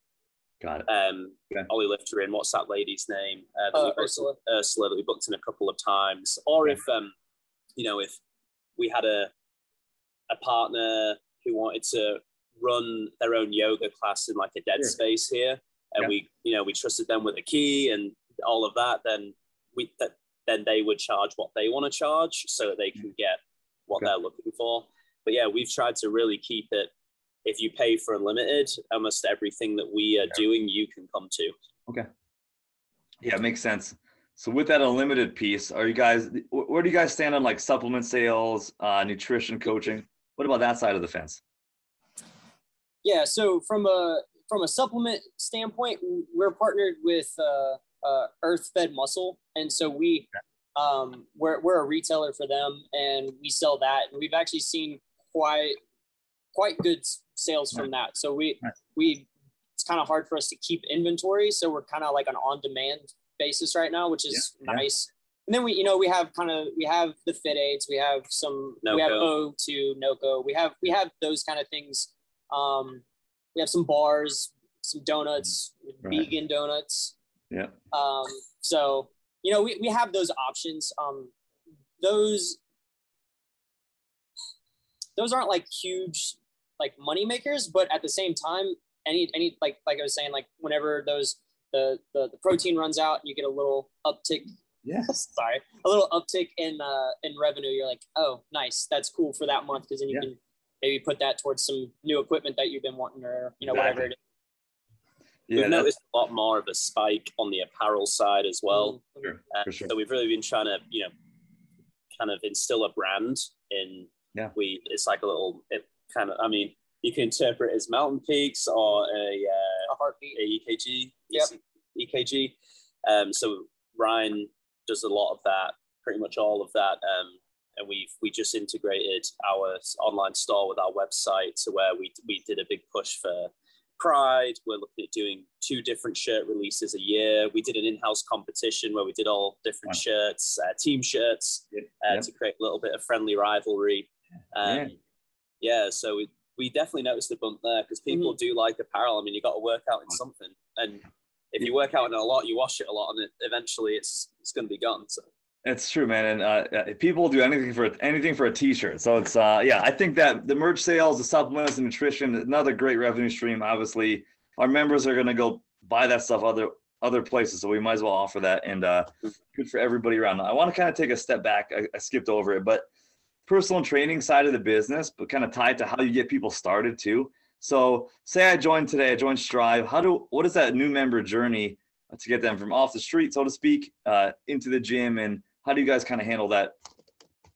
Got it. Um, okay. Oly Lifter in what's that lady's name? Uh, uh, Ursula. Ursula that we booked in a couple of times, or okay. if um, you know, if we had a a partner who wanted to run their own yoga class in like a dead sure. space here, and yeah. we you know we trusted them with a key and all of that, then we that then they would charge what they want to charge so that they can get what okay. they're looking for. But yeah, we've tried to really keep it. If you pay for unlimited, almost everything that we are doing, you can come to. Okay. Yeah, it makes sense. So with that unlimited piece, are you guys where do you guys stand on like supplement sales, uh, nutrition coaching? What about that side of the fence? Yeah, so from a from a supplement standpoint, we're partnered with uh, uh, Earth Fed Muscle, and so we um, we're we're a retailer for them, and we sell that, and we've actually seen quite quite good sales from that. So we we it's kind of hard for us to keep inventory, so we're kind of like an on demand basis right now, which is yeah. nice. And then we, you know, we have kind of we have the FitAids, we have some, no we have O2, NOCCO, we have we have those kind of things um, we have some bars, some donuts, right. vegan donuts. Yeah. Um, so you know, we, we have those options. Um, those those aren't like huge like money makers, but at the same time, any any like like I was saying, like whenever those the the, the protein runs out, you get a little uptick. Yeah. Sorry, a little uptick in uh in revenue. You're like, oh, nice, that's cool for that month because then you yeah. can maybe put that towards some new equipment that you've been wanting or you know exactly. whatever it is. Yeah, we've noticed a lot more of a spike on the apparel side as well. Mm-hmm. Sure, uh, sure. So we've really been trying to, you know, kind of instill a brand in. Yeah. We it's like a little. It kind of. I mean, you can interpret as mountain peaks or a, uh, a heartbeat, a EKG. Yep. EKG. Um, so Ryan does a lot of that, pretty much all of that. Um, and we've we just integrated our online store with our website to where we we did a big push for Pride. We're looking at doing two different shirt releases a year. We did an in-house competition where we did all different wow. shirts, uh, team shirts, yep. Uh, yep. to create a little bit of friendly rivalry. Um, yeah. Yeah, so we, we definitely noticed a bump there because people mm-hmm. do like apparel. I mean, you got to work out in something, and if you work out in a lot, you wash it a lot, and it, eventually it's it's going to be gone. So it's true, man, and uh, uh people do anything for anything for a T-shirt. So it's uh, yeah, I think that the merch sales, the supplements, and nutrition, another great revenue stream. Obviously, our members are going to go buy that stuff other other places, so we might as well offer that, and uh, good for everybody around. I want to kind of take a step back. I, I skipped over it, but personal training side of the business, but kind of tied to how you get people started too. So, say I joined today, I joined Strive. How do what is that new member journey to get them from off the street, so to speak, uh, into the gym and how do you guys kind of handle that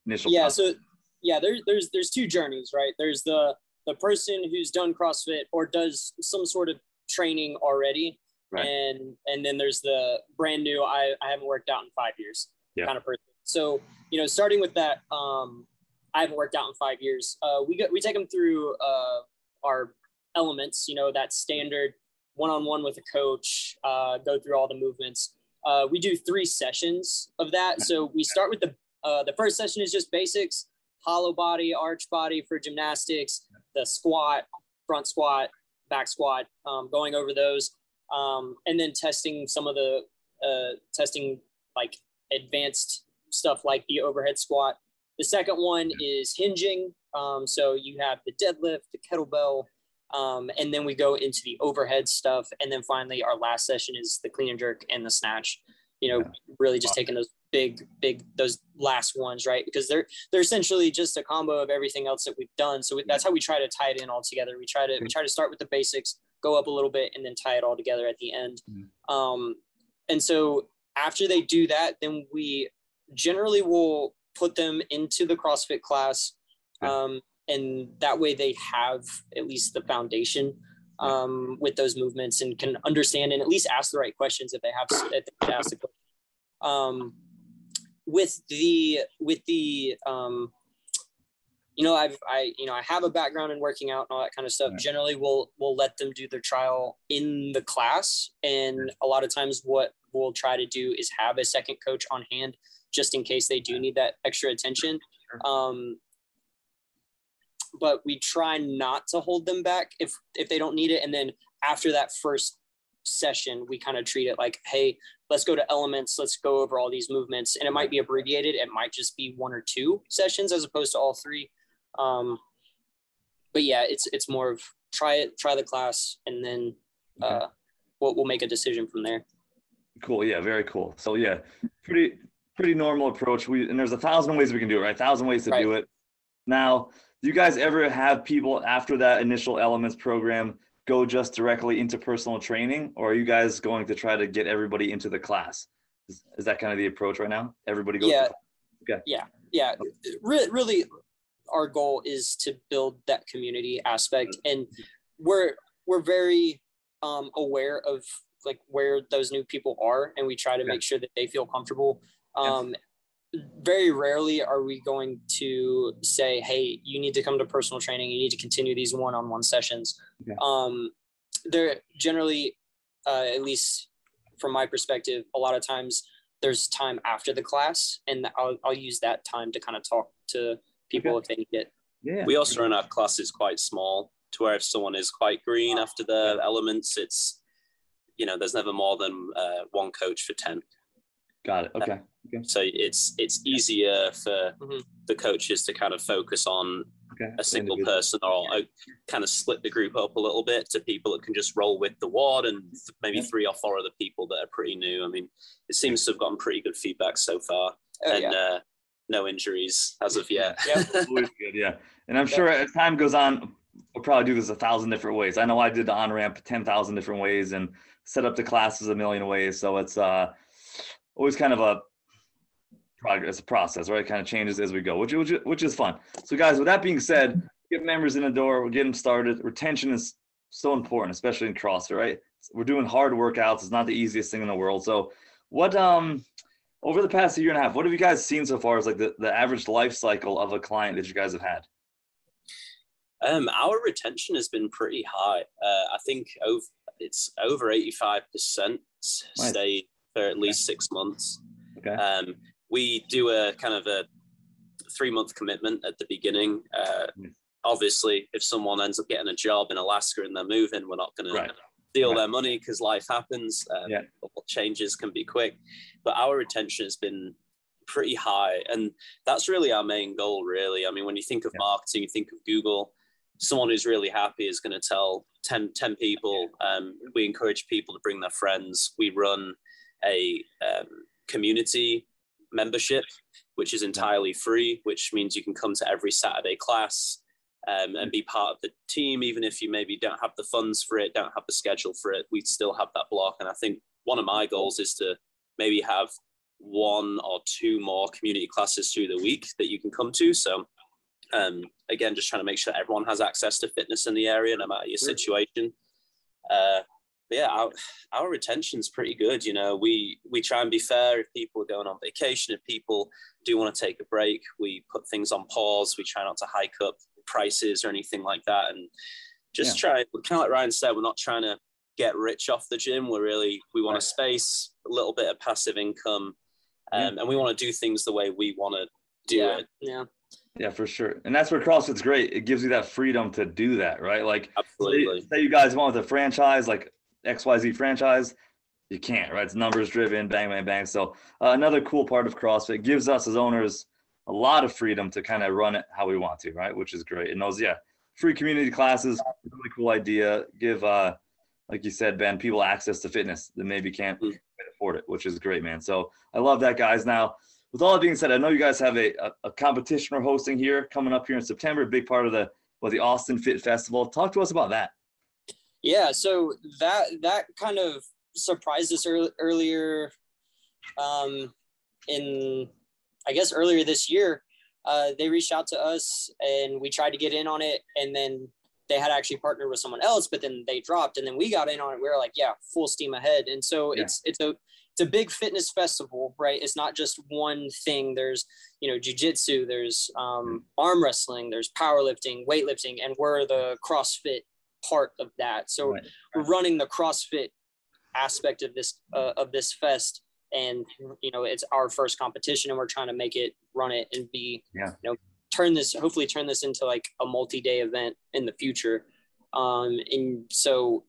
initial yeah process? so yeah there, there's there's two journeys right there's the the person who's done crossfit or does some sort of training already right. and and then there's the brand new i, I haven't worked out in five years yeah. kind of person so you know starting with that um i haven't worked out in five years uh we got we take them through uh our elements you know that standard one-on-one with a coach uh go through all the movements uh, we do three sessions of that. So we start with the uh, the first session is just basics, hollow body, arch body for gymnastics, the squat, front squat, back squat, um, going over those, um, and then testing some of the uh, testing like advanced stuff like the overhead squat. The second one is hinging. Um, so you have the deadlift, the kettlebell, um, and then we go into the overhead stuff. And then finally, our last session is the clean and jerk and the snatch. You know, yeah. really just taking those big, big, those last ones, right? Because they're they're essentially just a combo of everything else that we've done. So we, that's how we try to tie it in all together. We try to we try to start with the basics, go up a little bit, and then tie it all together at the end. Mm-hmm. Um, and so after they do that, then we generally will put them into the CrossFit class. Um, and that way they have at least the foundation um, with those movements and can understand and at least ask the right questions if they have if they ask the question. Um, with the with the um, you know, I've I you know I have a background in working out and all that kind of stuff. Right. Generally, we'll we'll let them do their trial in the class, and a lot of times, what we'll try to do is have a second coach on hand just in case they do need that extra attention. Um, but we try not to hold them back if if they don't need it, and then after that first session, we kind of treat it like, hey, let's go to elements, let's go over all these movements, and it might be abbreviated. It might just be one or two sessions as opposed to all three. Um, but yeah, it's it's more of try it, try the class, and then uh, we'll we'll make a decision from there. Cool. Yeah, very cool. So yeah, pretty pretty normal approach. We and there's a thousand ways we can do it, right? thousand ways to Right. do it. Now, do you guys ever have people after that initial elements program go just directly into personal training, or are you guys going to try to get everybody into the class? Is, is that kind of the approach right now? Everybody goes. Yeah. To, yeah re- really our goal is to build that community aspect and we're we're very um, aware of like where those new people are and we try to Okay. make sure that they feel comfortable Yeah. um, very rarely are we going to say hey you need to come to personal training you need to continue these one-on-one sessions Okay. um, they're generally uh, at least from my perspective a lot of times there's time after the class and I'll, I'll use that time to kind of talk to people if they need it. yeah. We also run our classes quite small to where if someone is quite green after the elements, it's, you know, there's never more than uh, one coach for 10. Got it. Okay. So it's it's easier for Mhm. the coaches to kind of focus on Okay. a single person or uh, kind of split the group up a little bit to people that can just roll with the ward and th- maybe Yeah. three or four other people that are pretty new. I mean, it seems to have gotten pretty good feedback so far Oh, and yeah. uh, no injuries as of yet. Yep. Always good, yeah. And I'm sure as time goes on, we'll probably do this a thousand different ways. I know I did the on ramp ten thousand different ways and set up the classes a million ways. So it's uh always kind of a progress, a process, right? It kind of changes as we go, which which which is fun. So guys, with that being said, get members in the door, we'll get them started. Retention is so important, especially in CrossFit, right? We're doing hard workouts. It's not the easiest thing in the world. So what um over the past year and a half, what have you guys seen so far as like the, the average life cycle of a client that you guys have had? Um, our retention has been pretty high. Uh, I think over it's over eighty five percent Nice. stay for at least six months. Okay. Um, we do a kind of a three month commitment at the beginning. Uh, Nice. obviously, if someone ends up getting a job in Alaska and they're moving, we're not going Right. to steal Right. their money because life happens. Um, Yeah. Changes can be quick, but our retention has been pretty high, and that's really our main goal. Really, I mean, when you think of Yeah. marketing, you think of Google. Someone who's really happy is going to tell 10, 10 people. Um, we encourage people to bring their friends. We run a um, community membership, which is entirely free, which means you can come to every Saturday class um, and be part of the team, even if you maybe don't have the funds for it, don't have the schedule for it. We still have that block. And I think one of my goals is to maybe have one or two more community classes through the week that you can come to. So, um, again, just trying to make sure everyone has access to fitness in the area, no matter your situation. Uh, yeah, our, our retention's pretty good. You know, we we try and be fair. If people are going on vacation, if people do want to take a break, we put things on pause. We try not to hike up prices or anything like that, and just try. Kind of like Ryan said, we're not trying to get rich off the gym. We're really we want a space, a little bit of passive income, um, and we want to do things the way we want to do yeah. it. Yeah. Yeah, for sure. And that's where CrossFit's great. It gives you that freedom to do that, right? Like say, Absolutely. say you guys want with a franchise, like XYZ franchise, you can't, right? It's numbers driven, bang, bang, bang. So uh, another cool part of CrossFit gives us as owners a lot of freedom to kind of run it how we want to, right? Which is great. And those, yeah, free community classes, really cool idea. Give uh like you said, Ben, people access to fitness that maybe can't Mm. afford it, which is great, man. So I love that, guys. Now, with all that being said, I know you guys have a, a, a competition we're hosting here coming up here in September, a big part of the well, the Austin Fit Festival. Talk to us about that. Yeah, so that that kind of surprised us ear- earlier um in I guess earlier this year. Uh they reached out to us and we tried to get in on it and then they had actually partnered with someone else, but then they dropped, and then we got in on it. We were like, yeah, full steam ahead. And so Yeah. it's it's a it's a big fitness festival, right? It's not just one thing. There's you know jujitsu, there's um, arm wrestling, there's powerlifting, weightlifting, and we're the CrossFit part of that. So Right. we're running the CrossFit aspect of this uh, of this fest, and you know it's our first competition, and we're trying to make it, run it, and be Yeah. you know turn this hopefully turn this into like a multi-day event in the future. Um, and so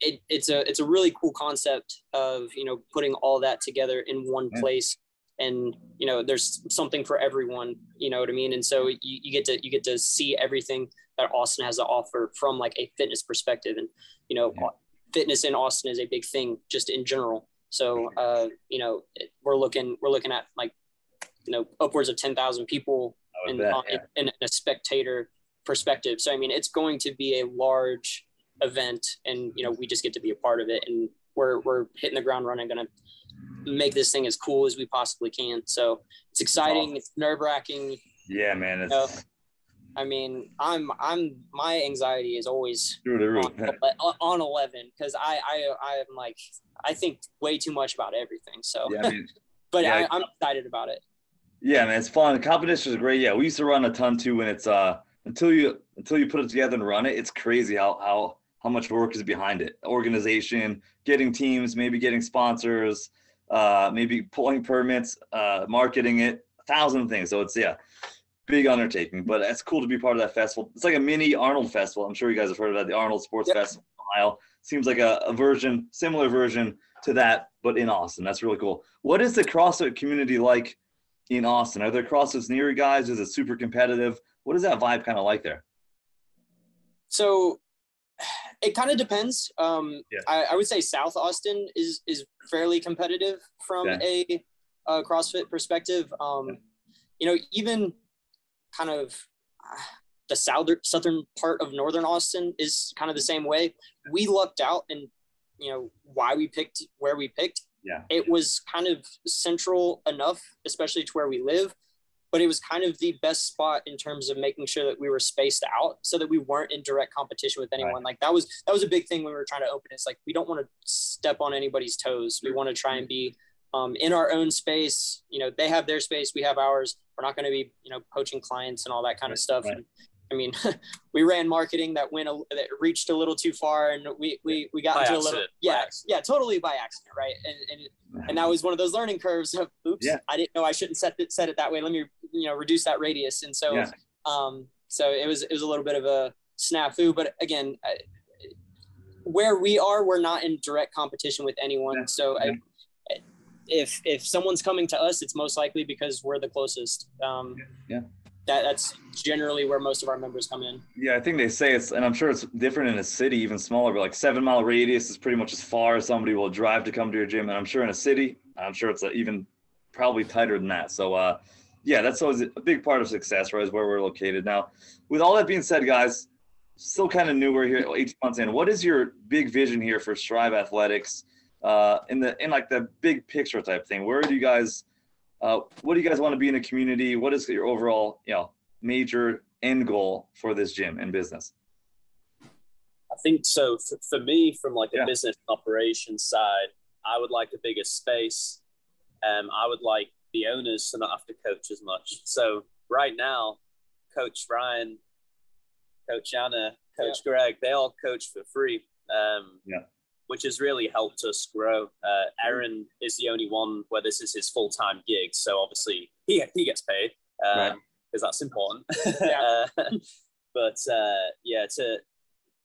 it, it's a it's a really cool concept of you know putting all that together in one Yeah. place and you know there's something for everyone you know what i mean and so you, you get to you get to see everything that austin has to offer from like a fitness perspective and you know Yeah. fitness in austin is a big thing just in general so uh you know we're looking we're looking at like you know upwards of 10,000 people in, bet, on- yeah. in, in a spectator perspective. So I mean, it's going to be a large event, and you know, we just get to be a part of it, and we're we're hitting the ground running, going to make this thing as cool as we possibly can. So it's exciting. awesome. It's nerve wracking. Yeah, man. It's No. I mean, I'm I'm my anxiety is always through the roof. on, on 11 because I I I'm like I think way too much about everything. So, yeah, I mean, but yeah. I, I'm excited about it. Yeah, man, it's fun. Competitions are great. Yeah, we used to run a ton too. When it's uh until you until you put it together and run it, it's crazy how how how much work is behind it. Organization, getting teams, maybe getting sponsors, uh, maybe pulling permits, uh, marketing it, a thousand things. So it's yeah, big undertaking. But it's cool to be part of that festival. It's like a mini Arnold Festival. I'm sure you guys have heard of that, the Arnold Sports Yep. Festival in Ohio. Seems like a, a version, similar version to that, but in Austin. That's really cool. What is the CrossFit community like? in Austin? Are there CrossFits near you guys? Is it super competitive? What is that vibe kind of like there? So it kind of depends. Um, Yeah. I, I would say South Austin is is fairly competitive from a, a CrossFit perspective. Um, you know, even kind of the southern southern part of Northern Austin is kind of the same way. We lucked out, and you know why we picked where we picked. Yeah. It was kind of central enough, especially to where we live, but it was kind of the best spot in terms of making sure that we were spaced out so that we weren't in direct competition with anyone. Like that was that was a big thing when we were trying to open. It's like we don't want to step on anybody's toes. We want to try and be um, in our own space. You know, they have their space, we have ours. We're not going to be, you know, poaching clients and all that kind Right, of stuff. right. And, I mean, we ran marketing that went a, that reached a little too far, and we we we got By into a little yeah yeah totally by accident, right? And and and that was one of those learning curves of oops Yeah. i didn't know i shouldn't set it set it that way let me you know reduce that radius and so Yeah. um so it was it was a little bit of a snafu but again I, where we are we're not in direct competition with anyone Yeah. so. I, if if someone's coming to us it's most likely because we're the closest um Yeah. That that's generally where most of our members come in Yeah, I think they say it's, and I'm sure it's different in a city, even smaller, but like seven mile radius is pretty much as far as somebody will drive to come to your gym. And I'm sure in a city, I'm sure it's even probably tighter than that. So, uh, yeah, that's always a big part of success, right? Is where we're located. Now, with all that being said, guys, still kind of new. We're here 18 months in. What is your big vision here for Strive Athletics uh, in the in like the big picture type thing? Where do you guys, uh, what do you guys want to be in a community? What is your overall, you know, major end goal for this gym and business? I think so. For, for me, from like a Yeah. business operations side, I would like a bigger space. Um, I would like the owners to not have to coach as much. So right now, Coach Ryan, Coach Anna, Coach Greg, they all coach for free. Um, Yeah. Which has really helped us grow. Uh, Aaron is the only one where this is his full time gig, so obviously he he gets paid because Right. that's important. Yeah. uh, but uh, yeah, to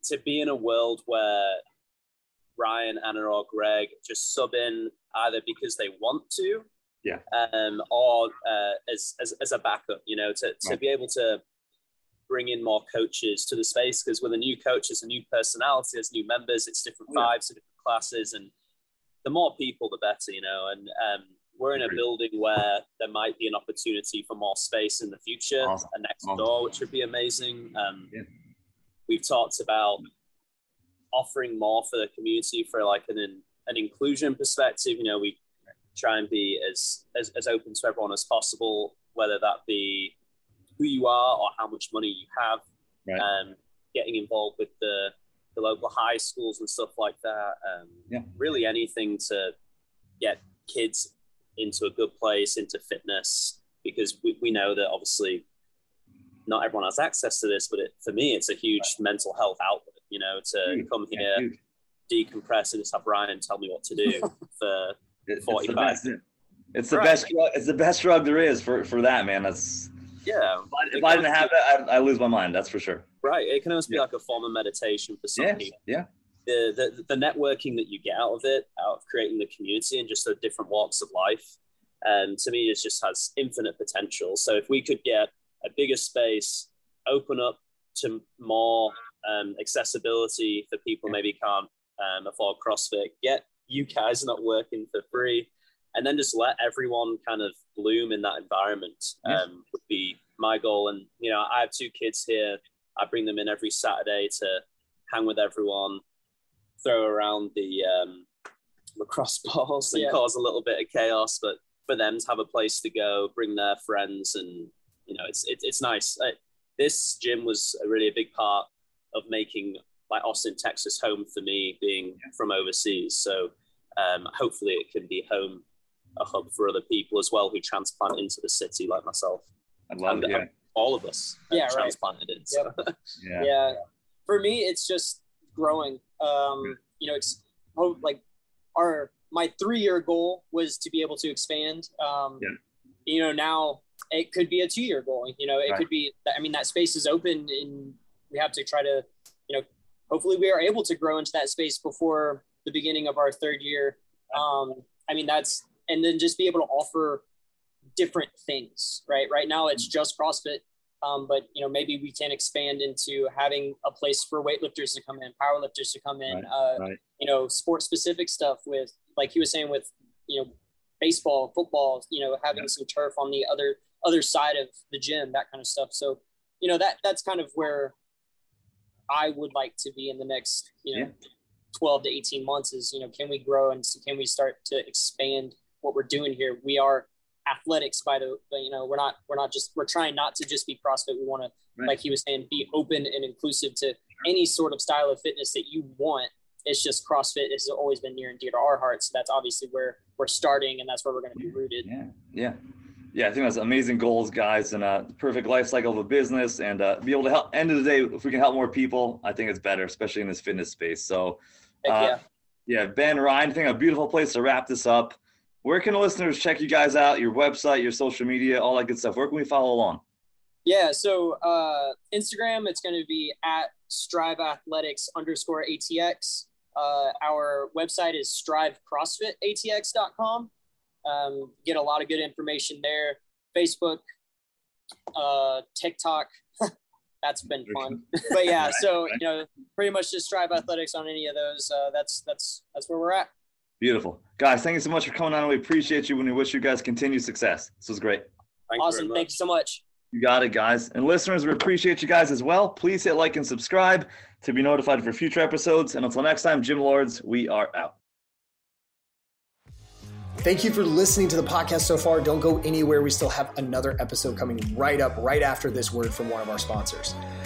to be in a world where Ryan, Anna, or Greg just sub in either because they want to, Yeah. um, or uh, as, as as a backup, you know, to to Right. be able to bring in more coaches to the space because with a new coach, there's a new personality, there's new members, it's different yeah. vibes, different classes, and the more people, the better, you know. And um, we're in a building where there might be an opportunity for more space in the future, Awesome. and next Awesome. door, which would be amazing. Um, Yeah. We've talked about offering more for the community for like an an inclusion perspective. You know, we try and be as, as as open to everyone as possible, whether that be who you are or how much money you have. Right. Um, getting involved with the the local high schools and stuff like that. Um, Yeah. Really anything to get kids into a good place, into fitness, because we, we know that obviously not everyone has access to this, but it, for me, it's a huge mental health outlet, you know, to Huge. come here, huge. decompress and just have Ryan tell me what to do for, It- It's, 40 the best. It's the Right. best. Drug, it's the best drug there is for for that man. That's yeah. if I, if I didn't have that, I, I lose my mind. That's for sure. Right. It can almost be Yeah. like a form of meditation for some Yes. people. Yeah. the, the the networking that you get out of it, out of creating the community and just the different walks of life, um, to me, it just has infinite potential. So if we could get a bigger space, open up to more um, accessibility for people Yeah. maybe can't um, afford CrossFit, get you guys not working for free, and then just let everyone kind of bloom in that environment Yeah. um, would be my goal. And you know, I have two kids here. I bring them in every Saturday to hang with everyone, throw around the um, lacrosse balls and Yeah. cause a little bit of chaos. But for them to have a place to go, bring their friends, and you know, it's it, it's nice. Uh, this gym was a really a big part of making like Austin, Texas, home for me, being from overseas. So um, hopefully, it can be home a hub for other people as well who transplant into the city like myself. I love And, it. Yeah. uh, all of us Yeah, right. transplanted in. So. Yeah. yeah. For me, it's just growing. Um, you know, it's oh, like our my three year goal was to be able to expand. Um, Yeah. You know, now it could be a two year goal. You know, it Right. could be. I mean, that space is open, and we have to try to, you know, hopefully we are able to grow into that space before the beginning of our third year. Um, I mean, that's and then just be able to offer different things. Right. Right now, it's just CrossFit. Um, but you know maybe we can expand into having a place for weightlifters to come in powerlifters to come in Right, uh, right. you know sport specific stuff with like he was saying with you know baseball football you know having Yeah. some turf on the other other side of the gym that kind of stuff so you know that that's kind of where i would like to be in the next you know 12 to 18 months is you know can we grow and can we start to expand what we're doing here we are athletics by the you know we're not we're not just we're trying not to just be crossfit we want to like he was saying be open and inclusive to any sort of style of fitness that you want it's just crossfit has always been near and dear to our hearts so that's obviously where we're starting and that's where we're going to be rooted Yeah, yeah, yeah. I think that's amazing goals, guys, and uh, perfect life cycle of a business, and uh, be able to help. End of the day, if we can help more people, I think it's better, especially in this fitness space. So, uh, yeah yeah, Ben Ryan, I think a beautiful place to wrap this up. Where can the listeners check you guys out? Your website, your social media, all that good stuff. Where can we follow along? Yeah, so uh, Instagram, it's going to be at Strive Athletics underscore ATX. Uh, our website is strivecrossfitatx.com. Um, get a lot of good information there. Facebook, uh, TikTok. that's been fun. But yeah, so you know, pretty much just Strive Athletics on any of those. Uh, that's that's that's where we're at. Beautiful, guys. Thank you so much for coming on. We appreciate you, and we wish you guys continued success. This was great. Thank awesome. very Thank you so much. You got it, guys. And listeners, we appreciate you guys as well. Please hit like and subscribe to be notified for future episodes. And until next time, Gym Lords, we are out. Thank you for listening to the podcast so far. Don't go anywhere. We still have another episode coming right up, right after this word from one of our sponsors.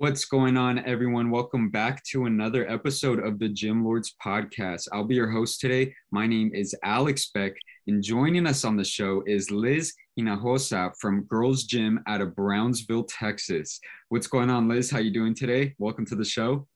What's going on, everyone? Welcome back to another episode of the Gym Lords podcast. I'll be your host today. My name is Alex Beck, and joining us on the show is Liz Hinojosa from Girls Gym out of Brownsville, Texas. What's going on, Liz? How you doing today? Welcome to the show.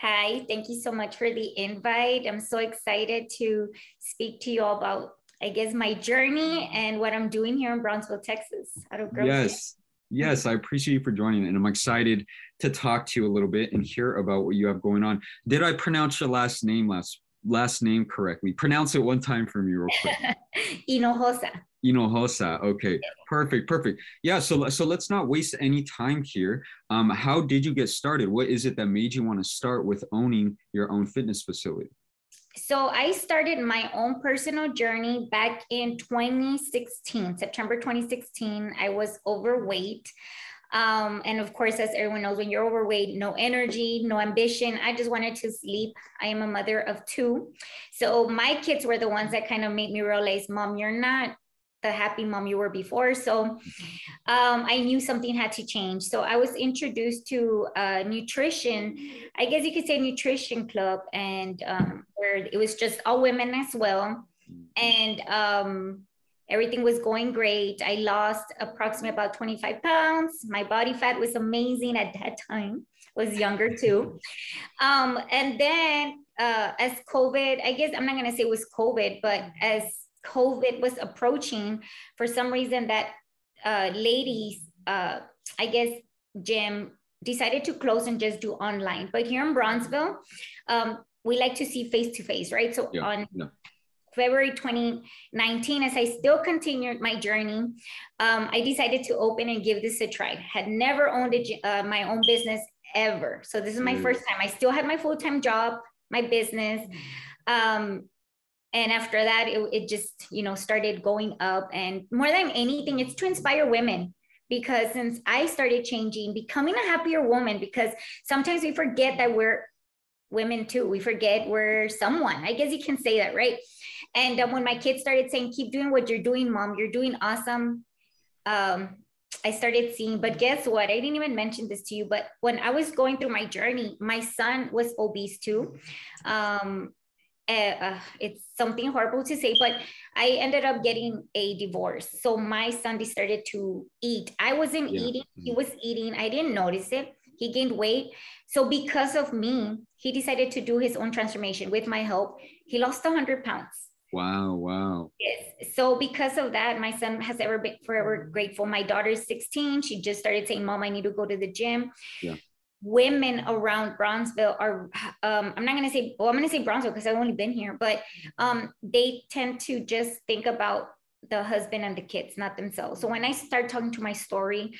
Hi, thank you so much for the invite. I'm so excited to speak to you all about, I guess, my journey and what I'm doing here in Brownsville, Texas. Out of Girls yes. Yes, I appreciate you for joining, and I'm excited to talk to you a little bit and hear about what you have going on. Did I pronounce your last name last last name correctly? Pronounce it one time for me, real quick. Hinojosa. Hinojosa. Okay, perfect, perfect. Yeah, so so let's not waste any time here. Um, how did you get started? What is it that made you want to start with owning your own fitness facility? So I started my own personal journey back in 2016, September 2016. I was overweight. Um, and of course, as everyone knows, when you're overweight, no energy, no ambition. I just wanted to sleep. I am a mother of two. So my kids were the ones that kind of made me realize, mom, you're not the happy mom you were before. So um, I knew something had to change. So I was introduced to uh, nutrition, I guess you could say nutrition club, and um, where it was just all women as well. And um, everything was going great. I lost approximately about 25 pounds. My body fat was amazing at that time. Was younger too. Um, and then uh, as COVID, I guess I'm not gonna say it was COVID, but as COVID was approaching, for some reason that uh, ladies, uh, I guess, gym decided to close and just do online. But here in Brownsville, um, we like to see face to face, right? So yeah, on. February 2019, as I still continued my journey, um, I decided to open and give this a try. Had never owned a, uh, my own business ever. So this is my mm. first time. I still had my full time job, my business. Um, and after that it, it just you know started going up. And more than anything it's to inspire women because since i started changing becoming a happier woman because sometimes we forget that we're women too. We forget we're someone. I guess you can say that right? And um, when my kids started saying keep doing what you're doing mom. You're doing awesome um, I started seeing, but guess what? I didn't even mention this to you, but when I was going through my journey, my son was obese too. Um, uh, it's something horrible to say, but I ended up getting a divorce. So my son started to eat. I wasn't yeah. eating, he mm-hmm. was eating. I didn't notice it. He gained weight. So because of me, he decided to do his own transformation with my help. He lost 100 pounds. Wow, wow. Yes. So because of that, my son has ever been forever grateful. My daughter is 16. She just started saying, Mom, I need to go to the gym. Yeah women around Brownsville are, um, I'm not going to say, well, I'm going to say Brownsville because I've only been here, but um, they tend to just think about the husband and the kids, not themselves. So when I start talking to my story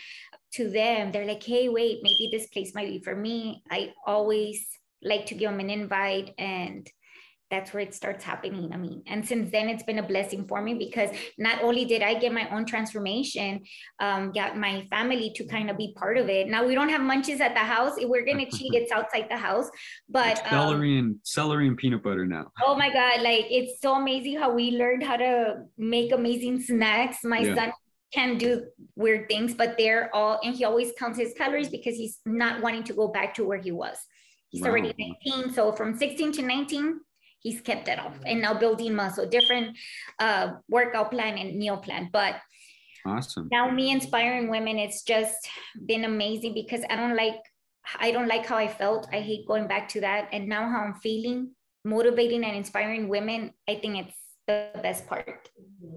to them, they're like, hey, wait, maybe this place might be for me. I always like to give them an invite and that's where it starts happening. I mean, and since then it's been a blessing for me because not only did I get my own transformation, um, got my family to kind of be part of it. Now we don't have munchies at the house. If we're gonna cheat, it's outside the house. But it's celery um, and celery and peanut butter now. Oh my god, like it's so amazing how we learned how to make amazing snacks. My yeah. son can do weird things, but they're all and he always counts his calories because he's not wanting to go back to where he was. He's wow. already 19. So from 16 to 19, he's kept it off and now building muscle, different uh, workout plan and meal plan. But awesome. Now me inspiring women, it's just been amazing because I don't like I don't like how I felt. I hate going back to that. And now how I'm feeling, motivating and inspiring women, I think it's the best part.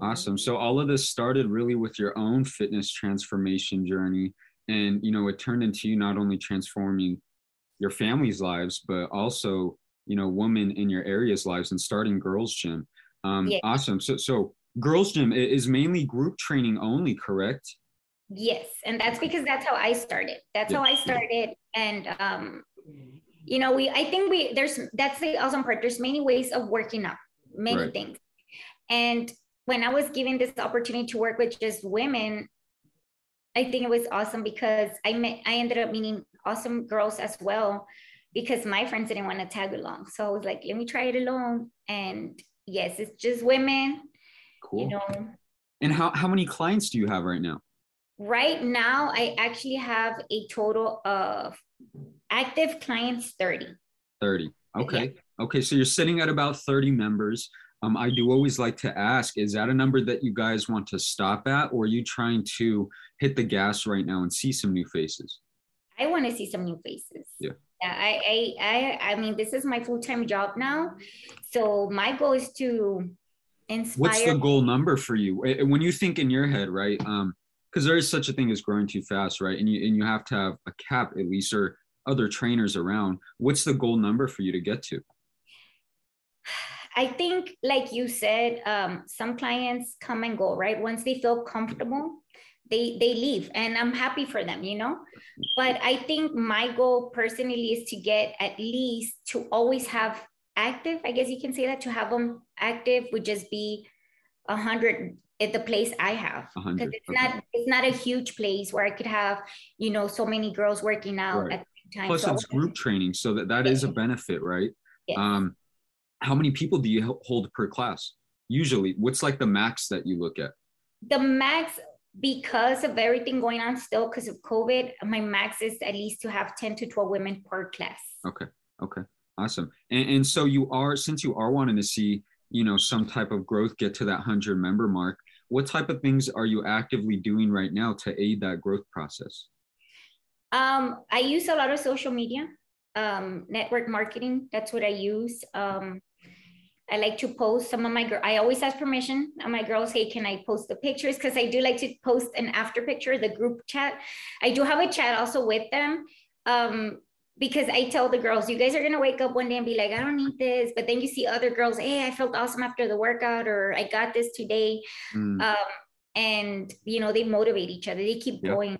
Awesome. So all of this started really with your own fitness transformation journey. And you know, it turned into you not only transforming your family's lives, but also you know women in your area's lives and starting girls gym. Um awesome. So so girls gym is mainly group training only correct? Yes and that's because that's how i started. That's yeah. how i started and um you know we i think we there's that's the awesome part. There's many ways of working out many right. things. And when i was given this opportunity to work with just women i think it was awesome because i met i ended up meeting awesome girls as well because my friends didn't want to tag along. So I was like, let me try it alone. And yes, it's just women. Cool. You know. And how, how many clients do you have right now? Right now, I actually have a total of active clients 30. 30. Okay. Yeah. Okay. So you're sitting at about 30 members. Um, I do always like to ask, is that a number that you guys want to stop at, or are you trying to hit the gas right now and see some new faces? I want to see some new faces. Yeah. Yeah, I, I, I, I mean, this is my full time job now. So my goal is to inspire. What's the goal number for you Eh, when you think in your head, right? Um, because there is such a thing as growing too fast, right? And you and you have to have a cap at least, or other trainers around. What's the goal number for you to get to? I think, like you said, um, some clients come and go, right? Once they feel comfortable, they they leave, and I'm happy for them, you know. But I think my goal personally is to get at least to always have active. I guess you can say that to have them active would just be a hundred at the place I have because it's okay. not it's not a huge place where I could have you know so many girls working out Right. at the same time. Plus, So- it's group training, so that that is a benefit, right? Yes. Um, how many people do you hold per class? Usually, what's like the max that you look at? the max because of everything going on still because of covid my max is at least to have 10 to 12 women per class Okay. Okay. Awesome. And, and so you are, since you are wanting to see, you know, some type of growth get to that hundred member mark, what type of things are you actively doing right now to aid that growth process? um i use a lot of social media um network marketing that's what i use um I like to post some of my girl. I always ask permission on my girls. Hey, can I post the pictures? Because I do like to post an after picture, the group chat. I do have a chat also with them. Um, because I tell the girls, you guys are gonna wake up one day and be like, I don't need this. But then you see other girls, hey, I felt awesome after the workout, or I got this today. Mm, Um, and you know, they motivate each other, they keep going.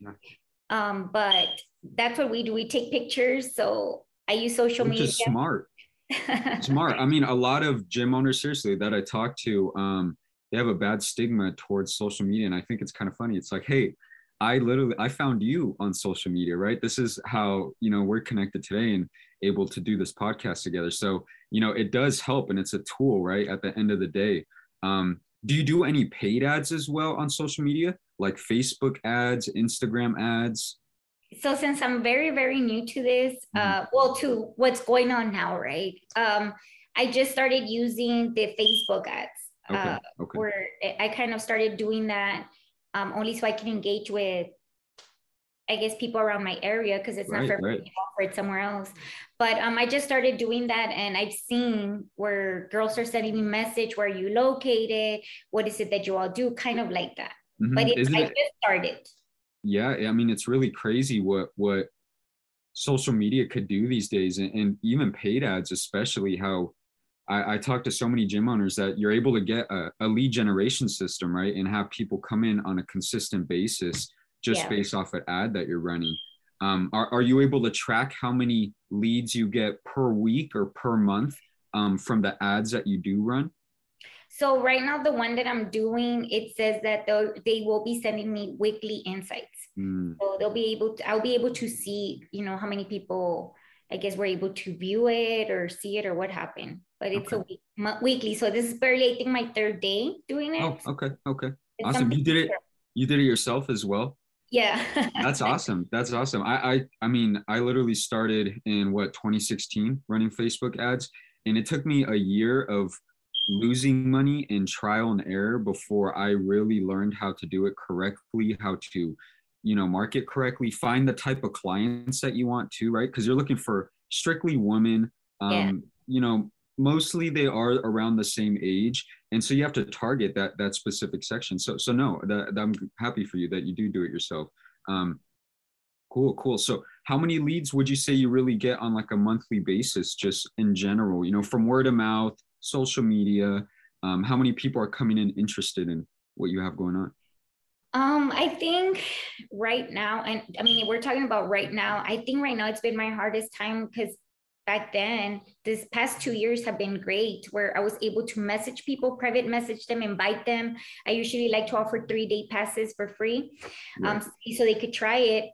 Um, but that's what we do. We take pictures. So I use social which media. is smart. Smart. I mean, a lot of gym owners, seriously, that I talk to, um, they have a bad stigma towards social media. And I think it's kind of funny. It's like, hey, I literally I found you on social media, right? This is how, you know, we're connected today and able to do this podcast together. So, you know, it does help and it's a tool, right? At the end of the day. Um, do you do any paid ads as well on social media? Like Facebook ads, Instagram ads? So since I'm very, very new to this, Mm-hmm. uh, well, to what's going on now, right? Um, I just started using the Facebook ads. Okay. Uh, okay. where I kind of started doing that um, only so I can engage with, I guess, people around my area because it's Right, not for right. me to offer it somewhere else. But um, I just started doing that, and I've seen where girls are sending me message, where are you located? What is it that you all do? Kind of like that. Mhm. But it, I just started. Yeah i mean it's really crazy what what social media could do these days and, and even paid ads especially how I, I talk to so many gym owners that you're able to get a, a lead generation system right and have people come in on a consistent basis just Yeah. based off an ad that you're running um, are, are you able to track how many leads you get per week or per month um, from the ads that you do run So right now, the one that I'm doing, it says that they will be sending me weekly insights. Mm, So they'll be able to, I'll be able to see, you know, how many people, I guess, were able to view it or see it or what happened. But it's a week, mo- weekly. So this is barely, I think, my third day doing it. oh okay okay It's awesome you did it you did it yourself as well Yeah. That's awesome. That's awesome. I, I I mean, I literally started in what 2016 running Facebook ads, and it took me a year of losing money and trial and error before I really learned how to do it correctly, how to, you know, market correctly, find the type of clients that you want to, right? Because you're looking for strictly women. Um, Yeah. you know, mostly they are around the same age, and so you have to target that that specific section. So so no, that, that I'm happy for you that you do do it yourself. Um, cool, cool. So how many leads would you say you really get on like a monthly basis, just in general? You know, from word of mouth, social media. Um, how many people are coming in interested in what you have going on? Um, I think right now, and I mean, we're talking about right now. I think right now it's been my hardest time because back then, this past two years have been great where I was able to message people, private message them, invite them. I usually like to offer three day passes for free um, so they could try it.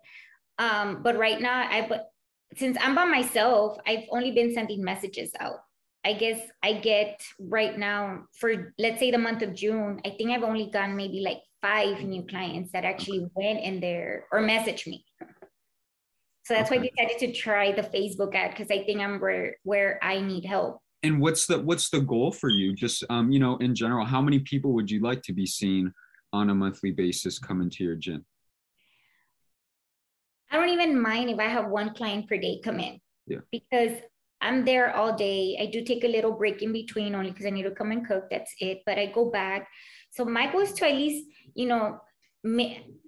Um, but right now, I but since I'm by myself, I've only been sending messages out. I guess I get right now for let's say the month of June, I think I've only gotten maybe like five new clients that actually went in there or messaged me. So that's why I decided to try the Facebook ad because I think I'm where where I need help. And what's the what's the goal for you? Just um, you know, in general, how many people would you like to be seen on a monthly basis come into your gym? I don't even mind if I have one client per day come in. Yeah. Because I'm there all day. I do take a little break in between only because I need to come and cook. That's it. But I go back. So my goal is to at least, you know,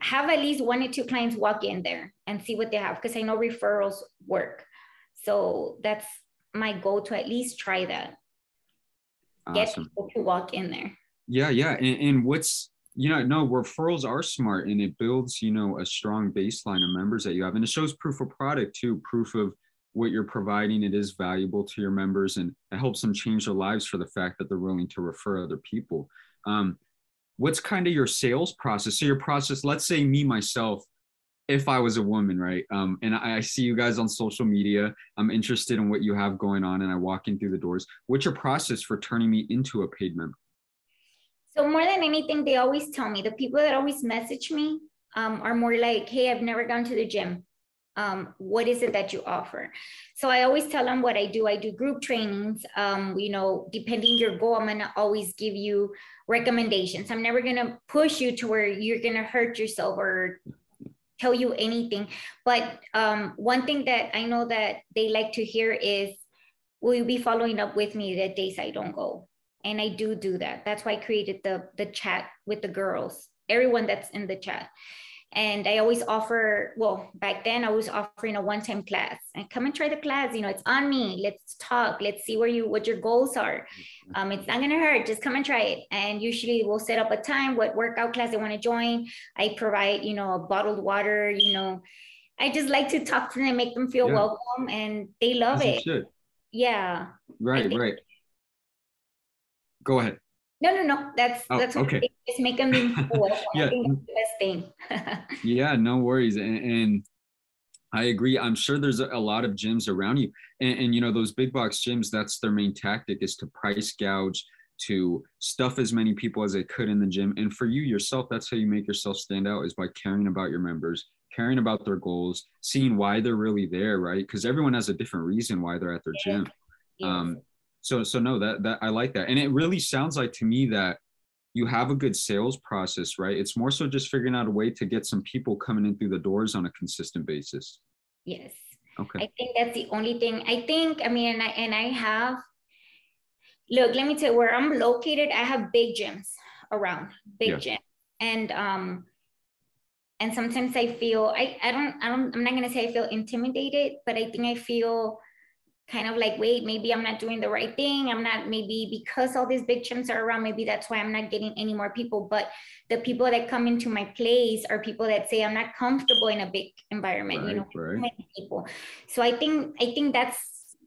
have at least one or two clients walk in there and see what they have because I know referrals work. So that's my goal to at least try that. Awesome. Get people to walk in there. Yeah, yeah. And, and what's you know, no, referrals are smart and it builds, you know, a strong baseline of members that you have. And it shows proof of product too, proof of what you're providing it is valuable to your members and it helps them change their lives for the fact that they're willing to refer other people um, what's kind of your sales process? So your process let's say me myself if i was a woman right um, and I, I see you guys on social media i'm interested in what you have going on and i walk in through the doors what's your process for turning me into a paid member? So more than anything they always tell me the people that always message me um, are more like hey i've never gone to the gym um, what is it that you offer? So i always tell them what i do. I do group trainings. Um, you know depending your goal i'm going to always give you recommendations. I'm never going to push you to where you're going to hurt yourself or tell you anything. But um, one thing that i know that they like to hear is will you be following up with me the days i don't go? And i do do that. That's why i created the the chat with the girls. Everyone that's in the chat and I always offer, well, back then I was offering a one-time class and come and try the class. You know, it's on me. Let's talk. Let's see where you, what your goals are. Um, it's not going to hurt. Just come and try it. And usually we'll set up a time, what workout class they want to join. I provide, you know, bottled water, you know, I just like to talk to them, and make them feel yeah. welcome and they love As it. Yeah. Right, right. Go ahead. No, no, no. That's oh, that's okay. Just make them yeah. the best thing. yeah, no worries. And, and, I agree. I'm sure there's a lot of gyms around you, and, and you know those big box gyms. That's their main tactic is to price gouge, to stuff as many people as they could in the gym. And for you yourself, that's how you make yourself stand out is by caring about your members, caring about their goals, seeing why they're really there, right? Because everyone has a different reason why they're at their gym. Yes. Um, so so no, that that I like that, and it really sounds like to me that you have a good sales process, right? It's more so just figuring out a way to get some people coming in through the doors on a consistent basis. Yes. Okay. I think that's the only thing. I think, I mean, and I, and I have, look, let me tell you where I'm located. I have big gyms around, big yeah. gym. And, um, and sometimes I feel, I, I don't, I don't, I'm not going to say I feel intimidated, but I think I feel kind of like, wait, maybe I'm not doing the right thing. I'm not, maybe because all these big gyms are around, maybe that's why I'm not getting any more people. But the people that come into my place are people that say I'm not comfortable in a big environment, right, you know, right. people. So I think, I think that's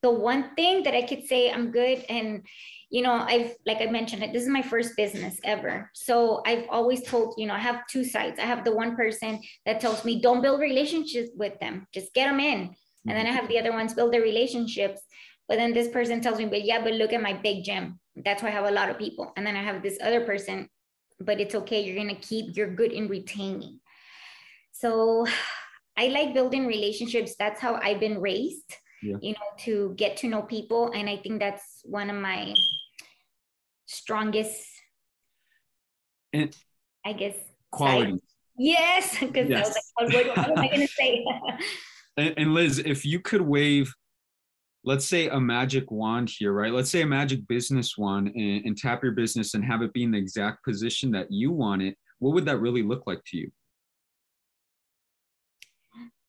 the one thing that I could say I'm good. And, you know, I've, like I mentioned, it, this is my first business ever. So I've always told, you know, I have two sides. I have the one person that tells me, don't build relationships with them, just get them in and then I have mm-hmm. the other ones build their relationships. But then this person tells me, but yeah, but look at my big gym. That's why I have a lot of people. And then I have this other person, but it's okay. You're going to keep, you're good in retaining. So I like building relationships. That's how I've been raised, yeah. you know, to get to know people. And I think that's one of my strongest, and I guess, qualities. Yes, because yes. I was like, what, what am I going to say? and, and Liz, if you could wave, let's say a magic wand here, right? Let's say a magic business wand and, and tap your business and have it be in the exact position that you want it, what would that really look like to you?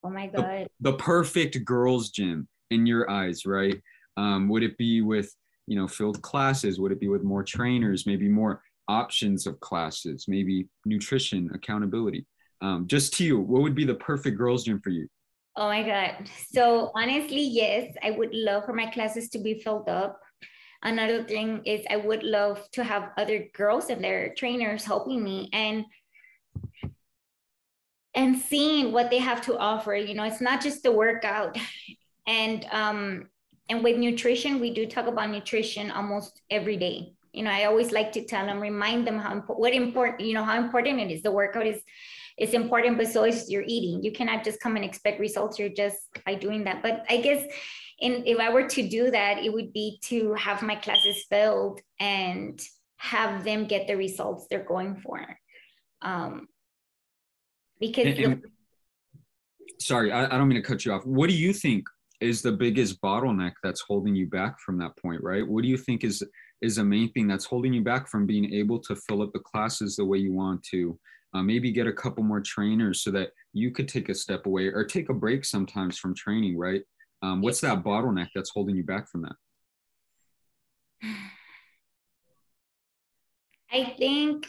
Oh my God. The, the perfect girls' gym in your eyes, right? Um, would it be with, you know, filled classes? Would it be with more trainers, maybe more options of classes, maybe nutrition, accountability? Um, just to you, what would be the perfect girls' gym for you? Oh my God. So honestly, yes, I would love for my classes to be filled up. Another thing is I would love to have other girls and their trainers helping me and and seeing what they have to offer. You know, it's not just the workout. And um and with nutrition, we do talk about nutrition almost every day. You know, I always like to tell them, remind them how what important, you know, how important it is. The workout is it's important, but so is your eating. You cannot just come and expect results. You're just by doing that. But I guess in, if I were to do that, it would be to have my classes filled and have them get the results they're going for. Um, because and, and, sorry, I, I don't mean to cut you off. What do you think is the biggest bottleneck that's holding you back from that point, right? What do you think is is the main thing that's holding you back from being able to fill up the classes the way you want to? Uh, maybe get a couple more trainers so that you could take a step away or take a break sometimes from training, right? Um, what's that bottleneck that's holding you back from that? I think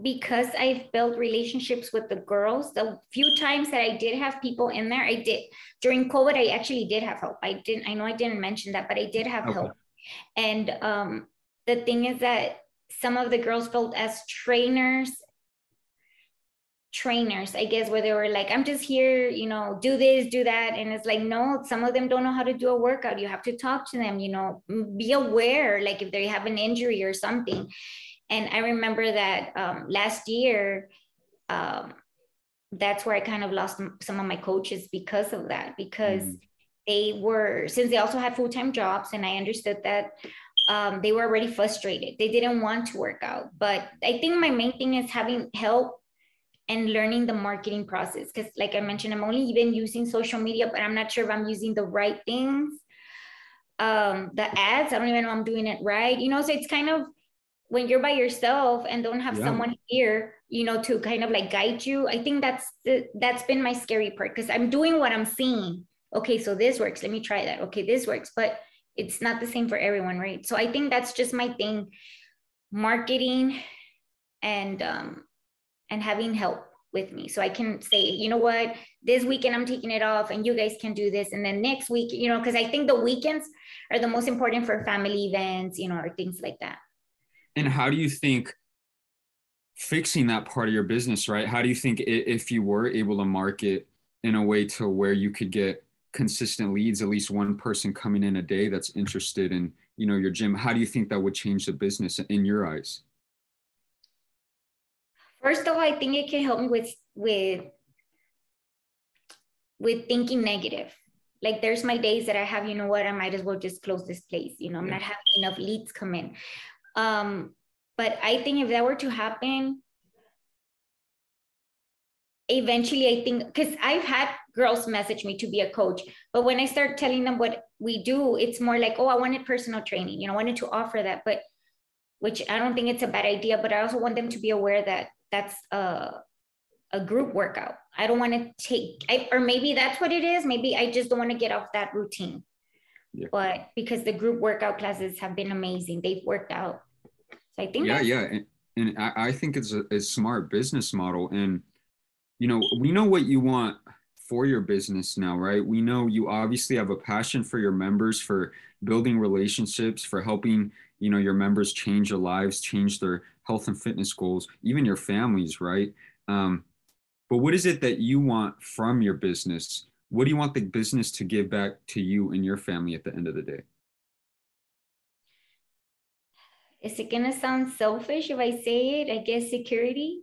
because I've built relationships with the girls, the few times that I did have people in there, I did during COVID, I actually did have help. I didn't, I know I didn't mention that, but I did have okay. help. And um, the thing is that some of the girls felt as trainers trainers i guess where they were like i'm just here you know do this do that and it's like no some of them don't know how to do a workout you have to talk to them you know be aware like if they have an injury or something. And i remember that um, last year um, that's where i kind of lost some of my coaches because of that because mm. they were since they also had full-time jobs and i understood that um, they were already frustrated. They didn't want to work out. But i think my main thing is having help and learning the marketing process. Because, like I mentioned, I'm only even using social media, but I'm not sure if I'm using the right things. Um, the ads, I don't even know I'm doing it right. You know, so it's kind of when you're by yourself and don't have yeah. someone here, you know, to kind of like guide you. I think that's the, that's been my scary part because I'm doing what I'm seeing. Okay, so this works. Let me try that. Okay, this works, but it's not the same for everyone, right? So I think that's just my thing. Marketing and um, and having help with me. So I can say, you know what, this weekend I'm taking it off and you guys can do this. And then next week, you know, because I think the weekends are the most important for family events, you know, or things like that. And how do you think fixing that part of your business, right? How do you think if you were able to market in a way to where you could get consistent leads, at least one person coming in a day that's interested in, you know, your gym, how do you think that would change the business in your eyes? First of all, I think it can help me with with with thinking negative. Like there's my days that I have, you know what, I might as well just close this place. You know, I'm not having enough leads come in. Um, but I think if that were to happen, eventually I think because I've had girls message me to be a coach, but when I start telling them what we do, it's more like, oh, I wanted personal training, you know, I wanted to offer that, but which I don't think it's a bad idea, but I also want them to be aware that that's a a group workout. I don't want to take, I, or maybe that's what it is. Maybe I just don't want to get off that routine. Yeah. But because the group workout classes have been amazing, they've worked out. So I think. Yeah, yeah, and, and I, I think it's a, a smart business model, and you know, we know what you want for your business now, right? We know you obviously have a passion for your members, for building relationships, for helping you know your members change their lives, change their health and fitness goals, even your families, right? Um, but what is it that you want from your business? What do you want the business to give back to you and your family at the end of the day? Is it gonna sound selfish if I say it? I guess security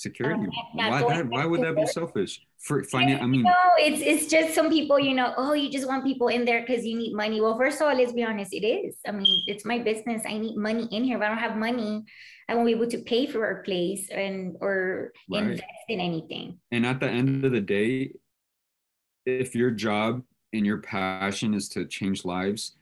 security. Um, why that? Why would that be selfish? For finance, I mean, no, it's it's just some people, you know, oh, you just want people in there because you need money. Well, first of all, let's be honest, it is. I mean, it's my business. I need money in here. If I don't have money, I won't be able to pay for a place and or right. invest in anything. And at the end of the day, if your job and your passion is to change lives,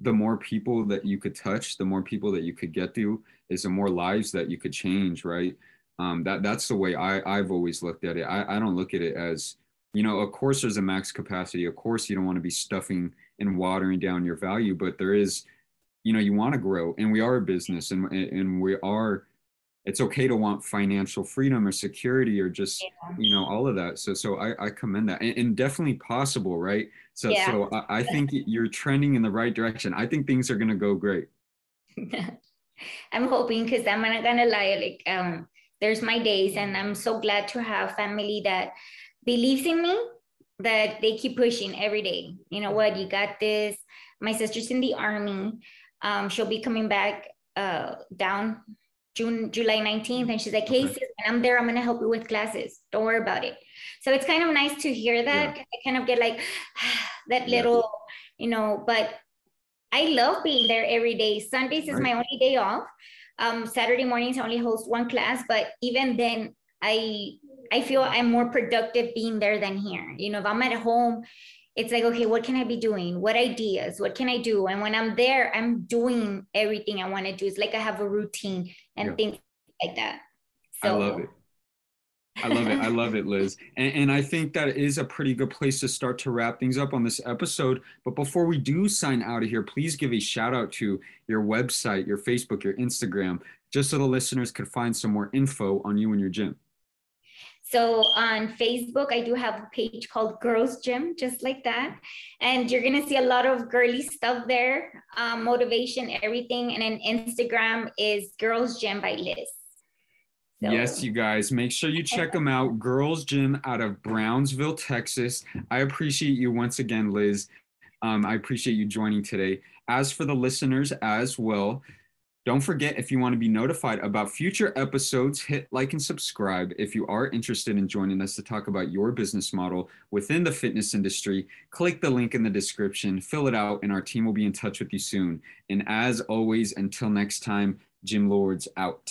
the more people that you could touch, the more people that you could get to, is the more lives that you could change, right? Um, that that's the way I I've always looked at it. I, I don't look at it as you know, of course there's a max capacity. Of course you don't want to be stuffing and watering down your value, but there is, you know, you want to grow, and we are a business, and and we are. It's okay to want financial freedom or security or just yeah. you know all of that. So so I, I commend that, and, and definitely possible, right? So yeah. so I, I think you're trending in the right direction. I think things are gonna go great. I'm hoping because I'm not gonna lie, like um there's my days and i'm so glad to have family that believes in me that they keep pushing every day. You know what? You got this. My sister's in the army. Um, she'll be coming back uh, down june july 19th and she's like hey sis, when i'm there i'm going to help you with classes. Don't worry about it. So it's kind of nice to hear that. Yeah. i kind of get like that little yeah. you know but i love being there every day. Sundays is right. my only day off um, Saturday mornings I only host one class, but even then I I feel I'm more productive being there than here. You know, if I'm at home it's like, okay, what can I be doing? What ideas? What can I do? And when I'm there, I'm doing everything I want to do. It's like I have a routine and yeah. things like that. So, I love it. I love it. I love it, Liz. And, and, I think that is a pretty good place to start to wrap things up on this episode. But before we do sign out of here, please give a shout out to your website, your Facebook, your Instagram, just so the listeners could find some more info on you and your gym. So on Facebook, I do have a page called Girls Gym, just like that. And you're going to see a lot of girly stuff there, um, motivation, everything. And then Instagram is Girls Gym by Liz. So. Yes, you guys, make sure you check them out. Girls Gym out of Brownsville, Texas. I appreciate you once again, Liz. Um, I appreciate you joining today. As for the listeners as well, don't forget if you want to be notified about future episodes, hit like and subscribe. If you are interested in joining us to talk about your business model within the fitness industry, click the link in the description, fill it out, and our team will be in touch with you soon. And as always, until next time, Gym Lords out.